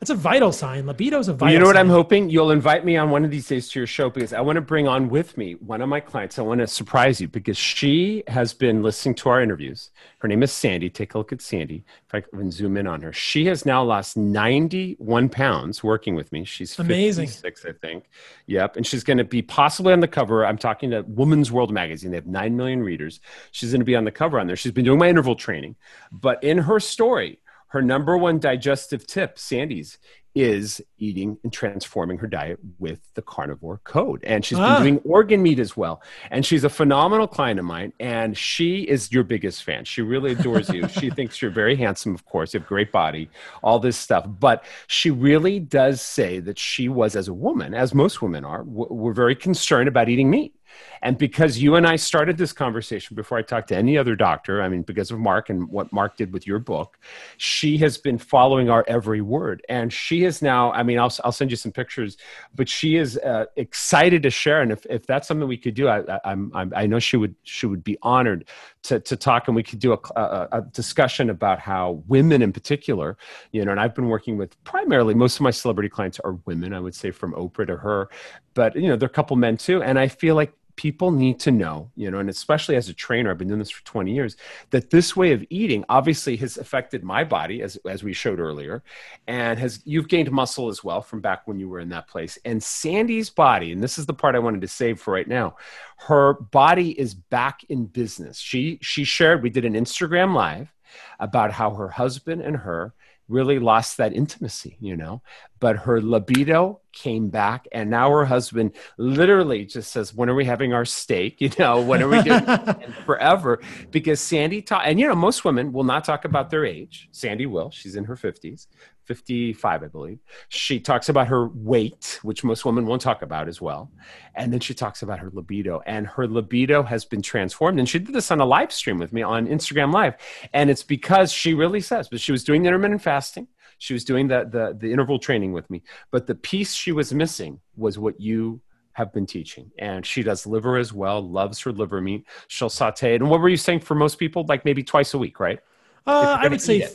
Speaker 2: that's a vital sign libido is a vital
Speaker 3: you know what
Speaker 2: sign.
Speaker 3: I'm hoping? You'll invite me on one of these days to your show because I want to bring on with me one of my clients. I want to surprise you because she has been listening to our interviews. Her name is Sandy. Take a look at Sandy. If I can zoom in on her, she has now lost 91 pounds working with me. She's
Speaker 2: Amazing.
Speaker 3: 56, I think. Yep. And she's going to be possibly on the cover. I'm talking to Woman's World magazine. They have 9 million readers. She's going to be on the cover on there. She's been doing my interval training. But in her story, her number one digestive tip, Sandy's, is eating and transforming her diet with the carnivore code. And she's
Speaker 2: Ah.
Speaker 3: been doing organ meat as well. And she's a phenomenal client of mine. And she is your biggest fan. She really adores you. she (laughs) thinks you're very handsome, of course. You have great body, all this stuff. But she really does say that she was, as a woman, as most women are, w- were very concerned about eating meat. And because you and I started this conversation before I talked to any other doctor, I mean, because of Mark and what Mark did with your book, she has been following our every word. And she is now, I mean, I'll, I'll send you some pictures, but she is uh, excited to share. And if, if that's something we could do, I, I, I'm, I know she would, she would be honored to, to talk and we could do a, a, a discussion about how women in particular, you know, and I've been working with primarily most of my celebrity clients are women, I would say from Oprah to her, but, you know, there are a couple men too. And I feel like people need to know, you know, and especially as a trainer, I've been doing this for 20 years, that this way of eating obviously has affected my body, as, as we showed earlier, and has you've gained muscle as well from back when you were in that place. And Sandy's body, and this is the part I wanted to save for right now, her body is back in business. She she shared, we did an Instagram live about how her husband and her really lost that intimacy, you know. But her libido came back, and now her husband literally just says, "When are we having our steak? (laughs) You know, when are we doing (laughs) forever?" Because Sandy taught, and you know, most women will not talk about their age. Sandy will; she's in her fifties. 55, I believe. She talks about her weight, which most women won't talk about as well. And then she talks about her libido. And her libido has been transformed. And she did this on a live stream with me on Instagram Live. And it's because she really says, but she was doing the intermittent fasting. She was doing the, the, the interval training with me. But the piece she was missing was what you have been teaching. And she does liver as well, loves her liver meat. She'll saute it. And what were you saying for most people? Like maybe twice a week, right?
Speaker 2: Uh, I would say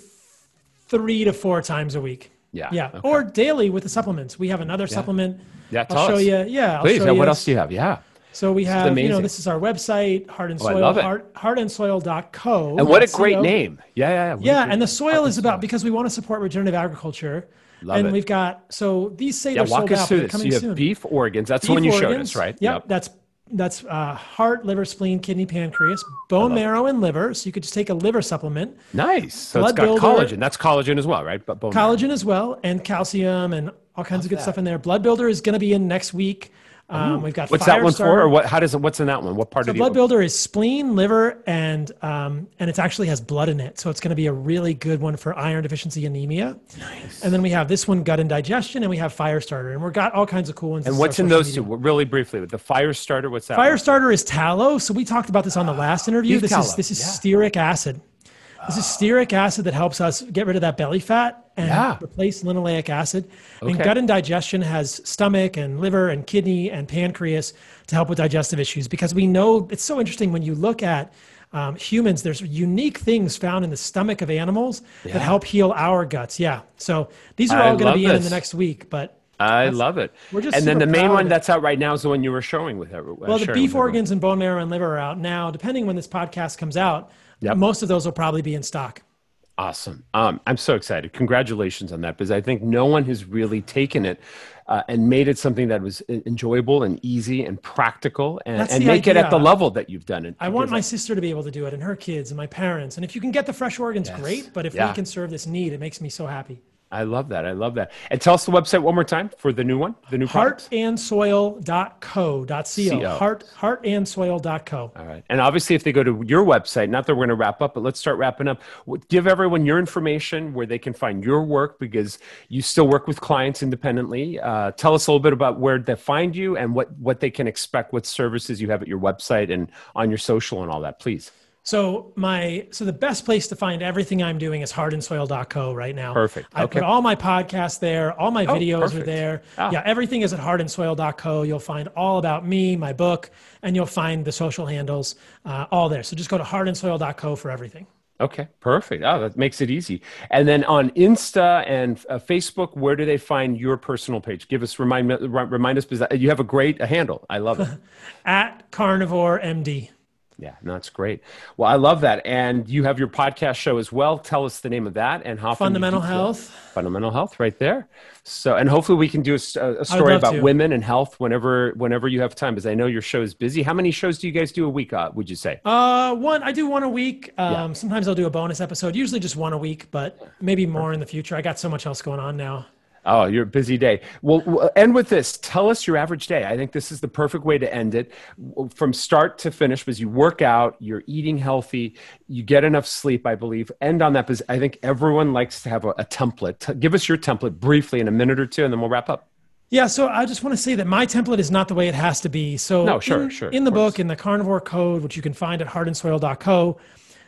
Speaker 2: three to four times a week.
Speaker 3: Yeah.
Speaker 2: Yeah.
Speaker 3: Okay.
Speaker 2: Or daily with the supplements. We have another supplement.
Speaker 3: Yeah,
Speaker 2: I'll show
Speaker 3: us.
Speaker 2: you. Yeah. I'll
Speaker 3: Please.
Speaker 2: show
Speaker 3: yeah,
Speaker 2: you.
Speaker 3: what else do you have? Yeah.
Speaker 2: So we have, you know, this is our website, heart and
Speaker 3: Oh,
Speaker 2: soil,
Speaker 3: it.
Speaker 2: heart, heartandsoil.co.
Speaker 3: And what a
Speaker 2: .co.
Speaker 3: great name. Yeah, yeah, yeah.
Speaker 2: Yeah, and the soil is about because we want to support regenerative agriculture.
Speaker 3: Love
Speaker 2: and
Speaker 3: it.
Speaker 2: we've got so these say
Speaker 3: Yeah,
Speaker 2: they're
Speaker 3: walk
Speaker 2: sold
Speaker 3: us
Speaker 2: out.
Speaker 3: this.
Speaker 2: coming
Speaker 3: You have
Speaker 2: soon.
Speaker 3: beef organs. That's the one you showed us, right?
Speaker 2: Yep, that's that's uh, heart, liver, spleen, kidney, pancreas, bone marrow, and liver. So you could just take a liver supplement,
Speaker 3: Nice. So
Speaker 2: Blood
Speaker 3: it's got
Speaker 2: builder.
Speaker 3: collagen. That's collagen as well, right? But bone marrow.
Speaker 2: collagen as well, and calcium, and all kinds of good stuff in there. Blood builder is going to be in next week. Um, we've got
Speaker 3: What's that one for, or what? How does it? What's in that one? What part
Speaker 2: So
Speaker 3: of the
Speaker 2: blood builder is spleen, liver, and um, and it actually has blood in it, so it's going to be a really good one for iron deficiency anemia. Nice. And then we have this one, gut and digestion, and we have fire starter, and we've got all kinds of cool ones.
Speaker 3: And what's in those two? Really briefly, with the fire starter. What's that? one?
Speaker 2: Firestarter is tallow. So we talked about this on the last interview.
Speaker 3: beef
Speaker 2: This
Speaker 3: tallow,
Speaker 2: is this is
Speaker 3: yeah.
Speaker 2: stearic acid. This is stearic acid that helps us get rid of that belly fat and
Speaker 3: Yeah.
Speaker 2: replace linoleic acid.
Speaker 3: Okay.
Speaker 2: And gut and digestion has stomach and liver and kidney and pancreas to help with digestive issues because we know it's so interesting when you look at um, humans, there's unique things found in the stomach of animals that help heal our guts. Yeah. So these are all going to be in, in the next week. But
Speaker 3: I love it.
Speaker 2: we're just
Speaker 3: and then the main one that's out right now is the one you were showing with everyone.
Speaker 2: Well, the beef organs and bone marrow and liver are out now. Depending when this podcast comes out,
Speaker 3: Yep.
Speaker 2: most of those will probably be in stock.
Speaker 3: Awesome. Um, I'm so excited. Congratulations on that because I think no one has really taken it uh, and made it something that was enjoyable and easy and practical and, and make it at the level that you've done it.
Speaker 2: I want my sister to be able to do it and her kids and my parents. And if you can get the fresh organs, great. But if
Speaker 3: Yeah.
Speaker 2: we can serve this need, it makes me so happy.
Speaker 3: I love that. I love that. And tell us the website one more time for the new one, the new product.
Speaker 2: Heartandsoil.co.
Speaker 3: CO.
Speaker 2: Heart, heartandsoil.co.
Speaker 3: All right. And obviously, if they go to your website, not that we're going to wrap up, but let's start wrapping up. Give everyone your information where they can find your work because you still work with clients independently. Uh, tell us a little bit about where they find you and what, what they can expect, what services you have at your website and on your social and all that, please.
Speaker 2: So my so the best place to find everything I'm doing is heartandsoil.co right now.
Speaker 3: Perfect.
Speaker 2: I
Speaker 3: Okay.
Speaker 2: put all my podcasts there, all my videos are there.
Speaker 3: Ah.
Speaker 2: Yeah, everything is at heartandsoil.co. You'll find all about me, my book, and you'll find the social handles uh, all there. So just go to heartandsoil.co for everything.
Speaker 3: Okay, perfect. Oh, that makes it easy. And then on Insta and uh, Facebook, where do they find your personal page? Give us remind remind us because you have a great handle. I love it. (laughs)
Speaker 2: At Carnivore MD.
Speaker 3: Yeah, no, that's great. Well, I love that. And you have your podcast show as well. Tell us the name of that and how
Speaker 2: Fundamental Health.
Speaker 3: Fundamental health, right there. So, and hopefully we can do a story about
Speaker 2: to.
Speaker 3: women and health whenever whenever you have time, because I know your show is busy. How many shows do you guys do a week? Uh, would you say?
Speaker 2: Uh, one I do one a week. Um, Sometimes I'll do a bonus episode. Usually just one a week, but maybe more in the future. I got so much else going on now.
Speaker 3: Oh, you're a busy day. Well, w- uh, end with this. Tell us your average day. I think this is the perfect way to end it from start to finish because you work out, you're eating healthy, you get enough sleep, I believe. End on that because I think everyone likes to have a, a template. Give us your template briefly in a minute or two, and then we'll wrap up.
Speaker 2: Yeah, so I just want to say that my template is not the way it has to be. So
Speaker 3: No, sure,
Speaker 2: in,
Speaker 3: sure,
Speaker 2: In the book, in the carnivore code, which you can find at heartandsoil.co,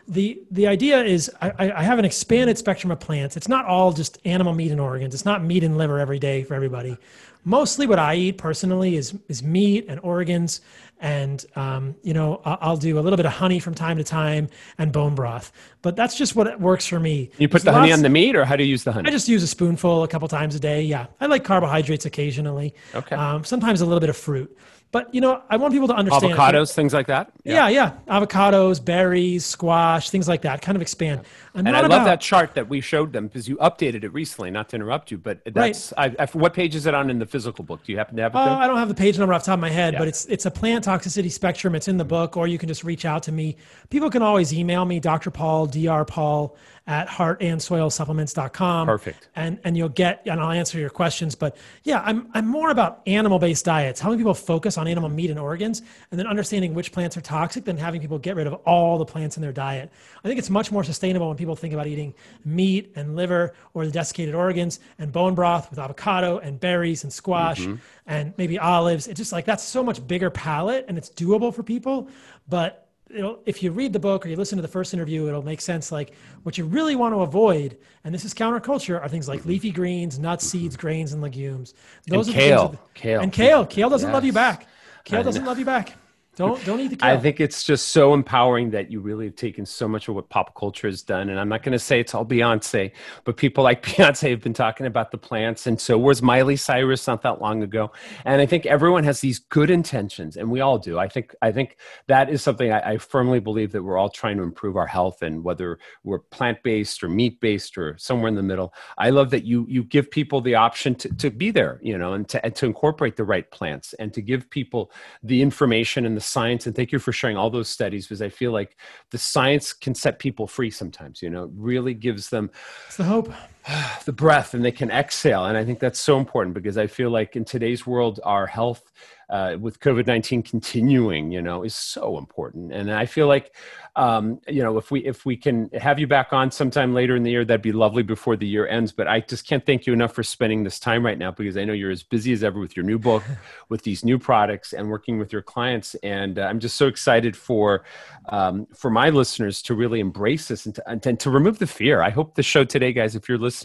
Speaker 2: the the idea is I, I have an expanded spectrum of plants. It's not all just animal meat and organs. It's not meat and liver every day for everybody. Mostly, what I eat personally is is meat and organs, and um, you know I'll do a little bit of honey from time to time and bone broth. But that's just what works for me.
Speaker 3: You put
Speaker 2: There's
Speaker 3: the honey on the meat, or how do you use the honey?
Speaker 2: I just use a spoonful a couple times a day. Yeah, I like carbohydrates occasionally.
Speaker 3: Okay.
Speaker 2: Um, sometimes a little bit of fruit, but you know, I want people to understand.
Speaker 3: Avocados, things like that.
Speaker 2: Yeah, yeah, avocados, berries, squash, things like that. Kind of expand. I'm
Speaker 3: And I love that chart that we showed them because you updated it recently. Not to interrupt you, but that's I, I, what page is it on in the physical book? Do you happen to have it?
Speaker 2: Uh. I don't have the page number off the top of my head,
Speaker 3: Yeah.
Speaker 2: but it's it's a plant toxicity spectrum. It's in the book, or you can just reach out to me. People can always email me, Dr. Paul, Dr. Paul at heartandsoilsupplements.com.
Speaker 3: Perfect.
Speaker 2: And and you'll get and I'll answer your questions. But yeah, I'm I'm more about animal-based diets, helping people focus on animal meat and organs, and then understanding which plants are toxic than having people get rid of all the plants in their diet. I think it's much more sustainable when people think about eating meat and liver or the desiccated organs and bone broth with avocado and berries and squash mm-hmm. and maybe olives. It's just like that's so much bigger palette and it's doable for people. But it'll, if you read the book or you listen to the first interview, it'll make sense. Like what you really want to avoid, and this is counterculture, are things like mm-hmm. leafy greens, nuts, mm-hmm. seeds, grains, and legumes. Those
Speaker 3: And
Speaker 2: are
Speaker 3: kale.
Speaker 2: that-
Speaker 3: Kale.
Speaker 2: And kale. Kale doesn't love you back. Kale doesn't love you back. Don't don't eat the kale.
Speaker 3: I think it's just so empowering that you really have taken so much of what pop culture has done. And I'm not going to say it's all Beyonce, but people like (laughs) Beyonce have been talking about the plants. And so was Miley Cyrus not that long ago. And I think everyone has these good intentions, and we all do. I think I think that is something I, I firmly believe that we're all trying to improve our health, and whether we're plant based or meat based or somewhere in the middle. I love that you you give people the option to, to be there, you know, and to and to incorporate the right plants and to give people the information and the science. And thank you for sharing all those studies because I feel like the science can set people free sometimes. You know, it really gives them
Speaker 2: it's the hope. (sighs)
Speaker 3: the breath and they can exhale. And I think that's so important because I feel like in today's world, our health uh, with COVID 19 continuing, you know, is so important. And I feel like, um, you know, if we if we can have you back on sometime later in the year, that'd be lovely before the year ends. But I just can't thank you enough for spending this time right now because I know you're as busy as ever with your new book, (laughs) with these new products, and working with your clients. And uh, I'm just so excited for um, for my listeners to really embrace this and to, and to, and to remove the fear. I hope the show today, guys, if you're listening,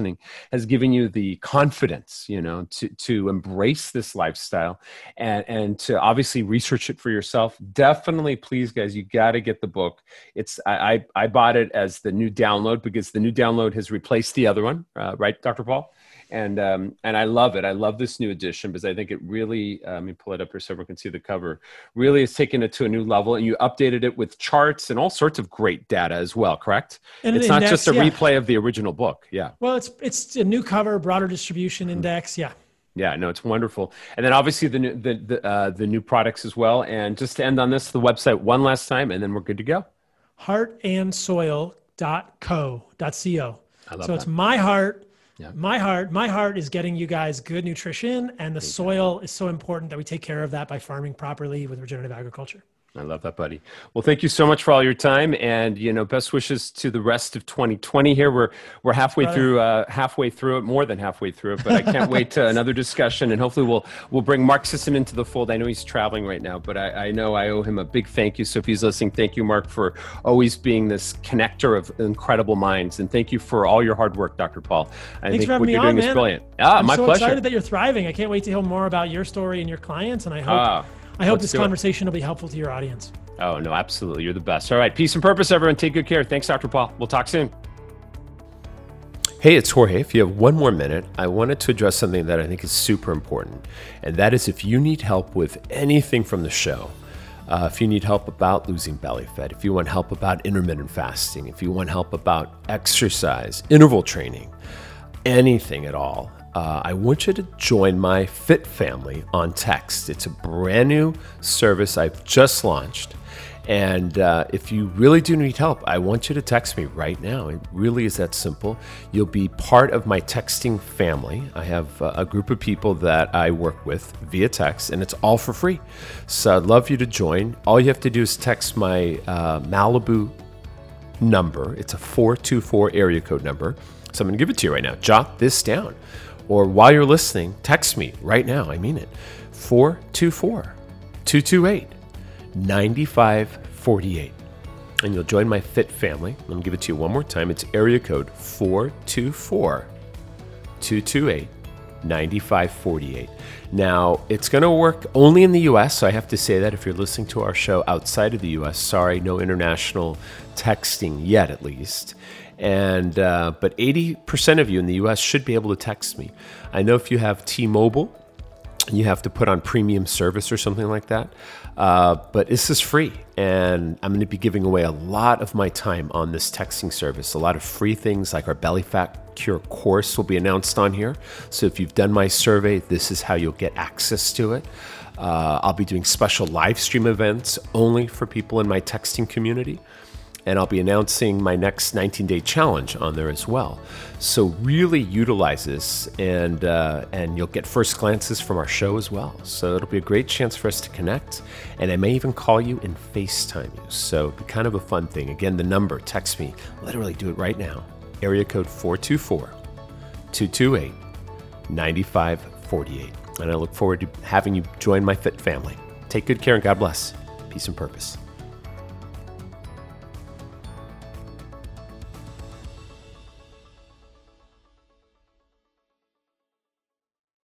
Speaker 3: has given you the confidence, you know, to to embrace this lifestyle and and to obviously research it for yourself. Definitely, please, guys, you got to get the book. It's I, I I bought it as the new download because the new download has replaced the other one, uh, right, Dr. Paul? And um, and I love it. I love this new edition because I think it really. Let me pull it up here so everyone can see the cover. Really has taken it to a new level, and you updated it with charts and all sorts of great data as well. Correct?
Speaker 2: And an
Speaker 3: it's not
Speaker 2: index,
Speaker 3: just a
Speaker 2: yeah.
Speaker 3: replay of the original book. Yeah,
Speaker 2: Well, it's it's a new cover, broader distribution
Speaker 3: Hmm.
Speaker 2: index. Yeah.
Speaker 3: yeah. No, it's wonderful. And then obviously the new the the, uh, the new products as well. And just to end on this, the website one last time, and then we're good to go.
Speaker 2: heartandsoil.co.co.
Speaker 3: I love
Speaker 2: so it's my heart.
Speaker 3: Yeah.
Speaker 2: My heart, my heart is getting you guys good nutrition, and the soil is so important that we take care of that by farming properly with regenerative agriculture.
Speaker 3: I love that, buddy. Well, thank you so much for all your time, and you know, best wishes to the rest of 2020. Here, we're we're halfway
Speaker 2: Right.
Speaker 3: through, uh, halfway through it, more than halfway through it. But I can't wait to (laughs) another discussion, and hopefully, we'll we'll bring Mark Sisson into the fold. I know he's traveling right now, but I, I know I owe him a big thank you. So if he's listening, thank you, Mark, for always being this connector of incredible minds, and thank you for all your hard work, Dr. Paul. I
Speaker 2: Thanks
Speaker 3: think what
Speaker 2: me
Speaker 3: you're
Speaker 2: on,
Speaker 3: doing
Speaker 2: man.
Speaker 3: is brilliant. Ah,
Speaker 2: I'm
Speaker 3: my
Speaker 2: so
Speaker 3: pleasure.
Speaker 2: excited that you're thriving. I can't wait to hear more about your story and your clients, and I hope
Speaker 3: Ah,
Speaker 2: I hope
Speaker 3: let's
Speaker 2: this
Speaker 3: do it.
Speaker 2: conversation will be helpful to your audience.
Speaker 3: Oh no, absolutely, you're the best. All right, peace and purpose, everyone. Take good care. Thanks, Dr. Paul. We'll talk soon. Hey, it's Jorge. If you have one more minute, I wanted to address something that I think is super important. And that is if you need help with anything from the show, uh, if you need help about losing belly fat, if you want help about intermittent fasting, if you want help about exercise, interval training, anything at all, uh, I want you to join my Fit family on text. It's a brand new service I've just launched. And uh, if you really do need help, I want you to text me right now. It really is that simple. You'll be part of my texting family. I have uh, a group of people that I work with via text, and it's all for free. So I'd love you to join. All you have to do is text my uh, Malibu number. It's a 424 area code number. So I'm going to give it to you right now. Jot this down. Or while you're listening, text me right now. I mean it. 424 228 9548. And you'll join my fit family. Let me give it to you one more time. It's area code 424 228 9548. Now, it's going to work only in the US, so I have to say that if you're listening to our show outside of the US, sorry, no international texting yet at least. And uh, but 80% of you in the US should be able to text me. I know if you have T-Mobile,
Speaker 1: you have to put on premium service or something like that. Uh, but this is free, and I'm going to be giving away a lot of my time on this texting service. A lot of free things like our belly fat cure course will be announced on here. So if you've done my survey, this is how you'll get access to it. Uh, I'll be doing special live stream events only for people in my texting community and I'll be announcing my next 19 day challenge on there as well. So really utilize this, and uh, and you'll get first glances from our show as well. So it'll be a great chance for us to connect, and I may even call you and FaceTime you. So it'll be kind of a fun thing. Again, the number, text me, literally do it right now. Area code 424 228 9548. And I look forward to having you join my fit family. Take good care and God bless. Peace and purpose.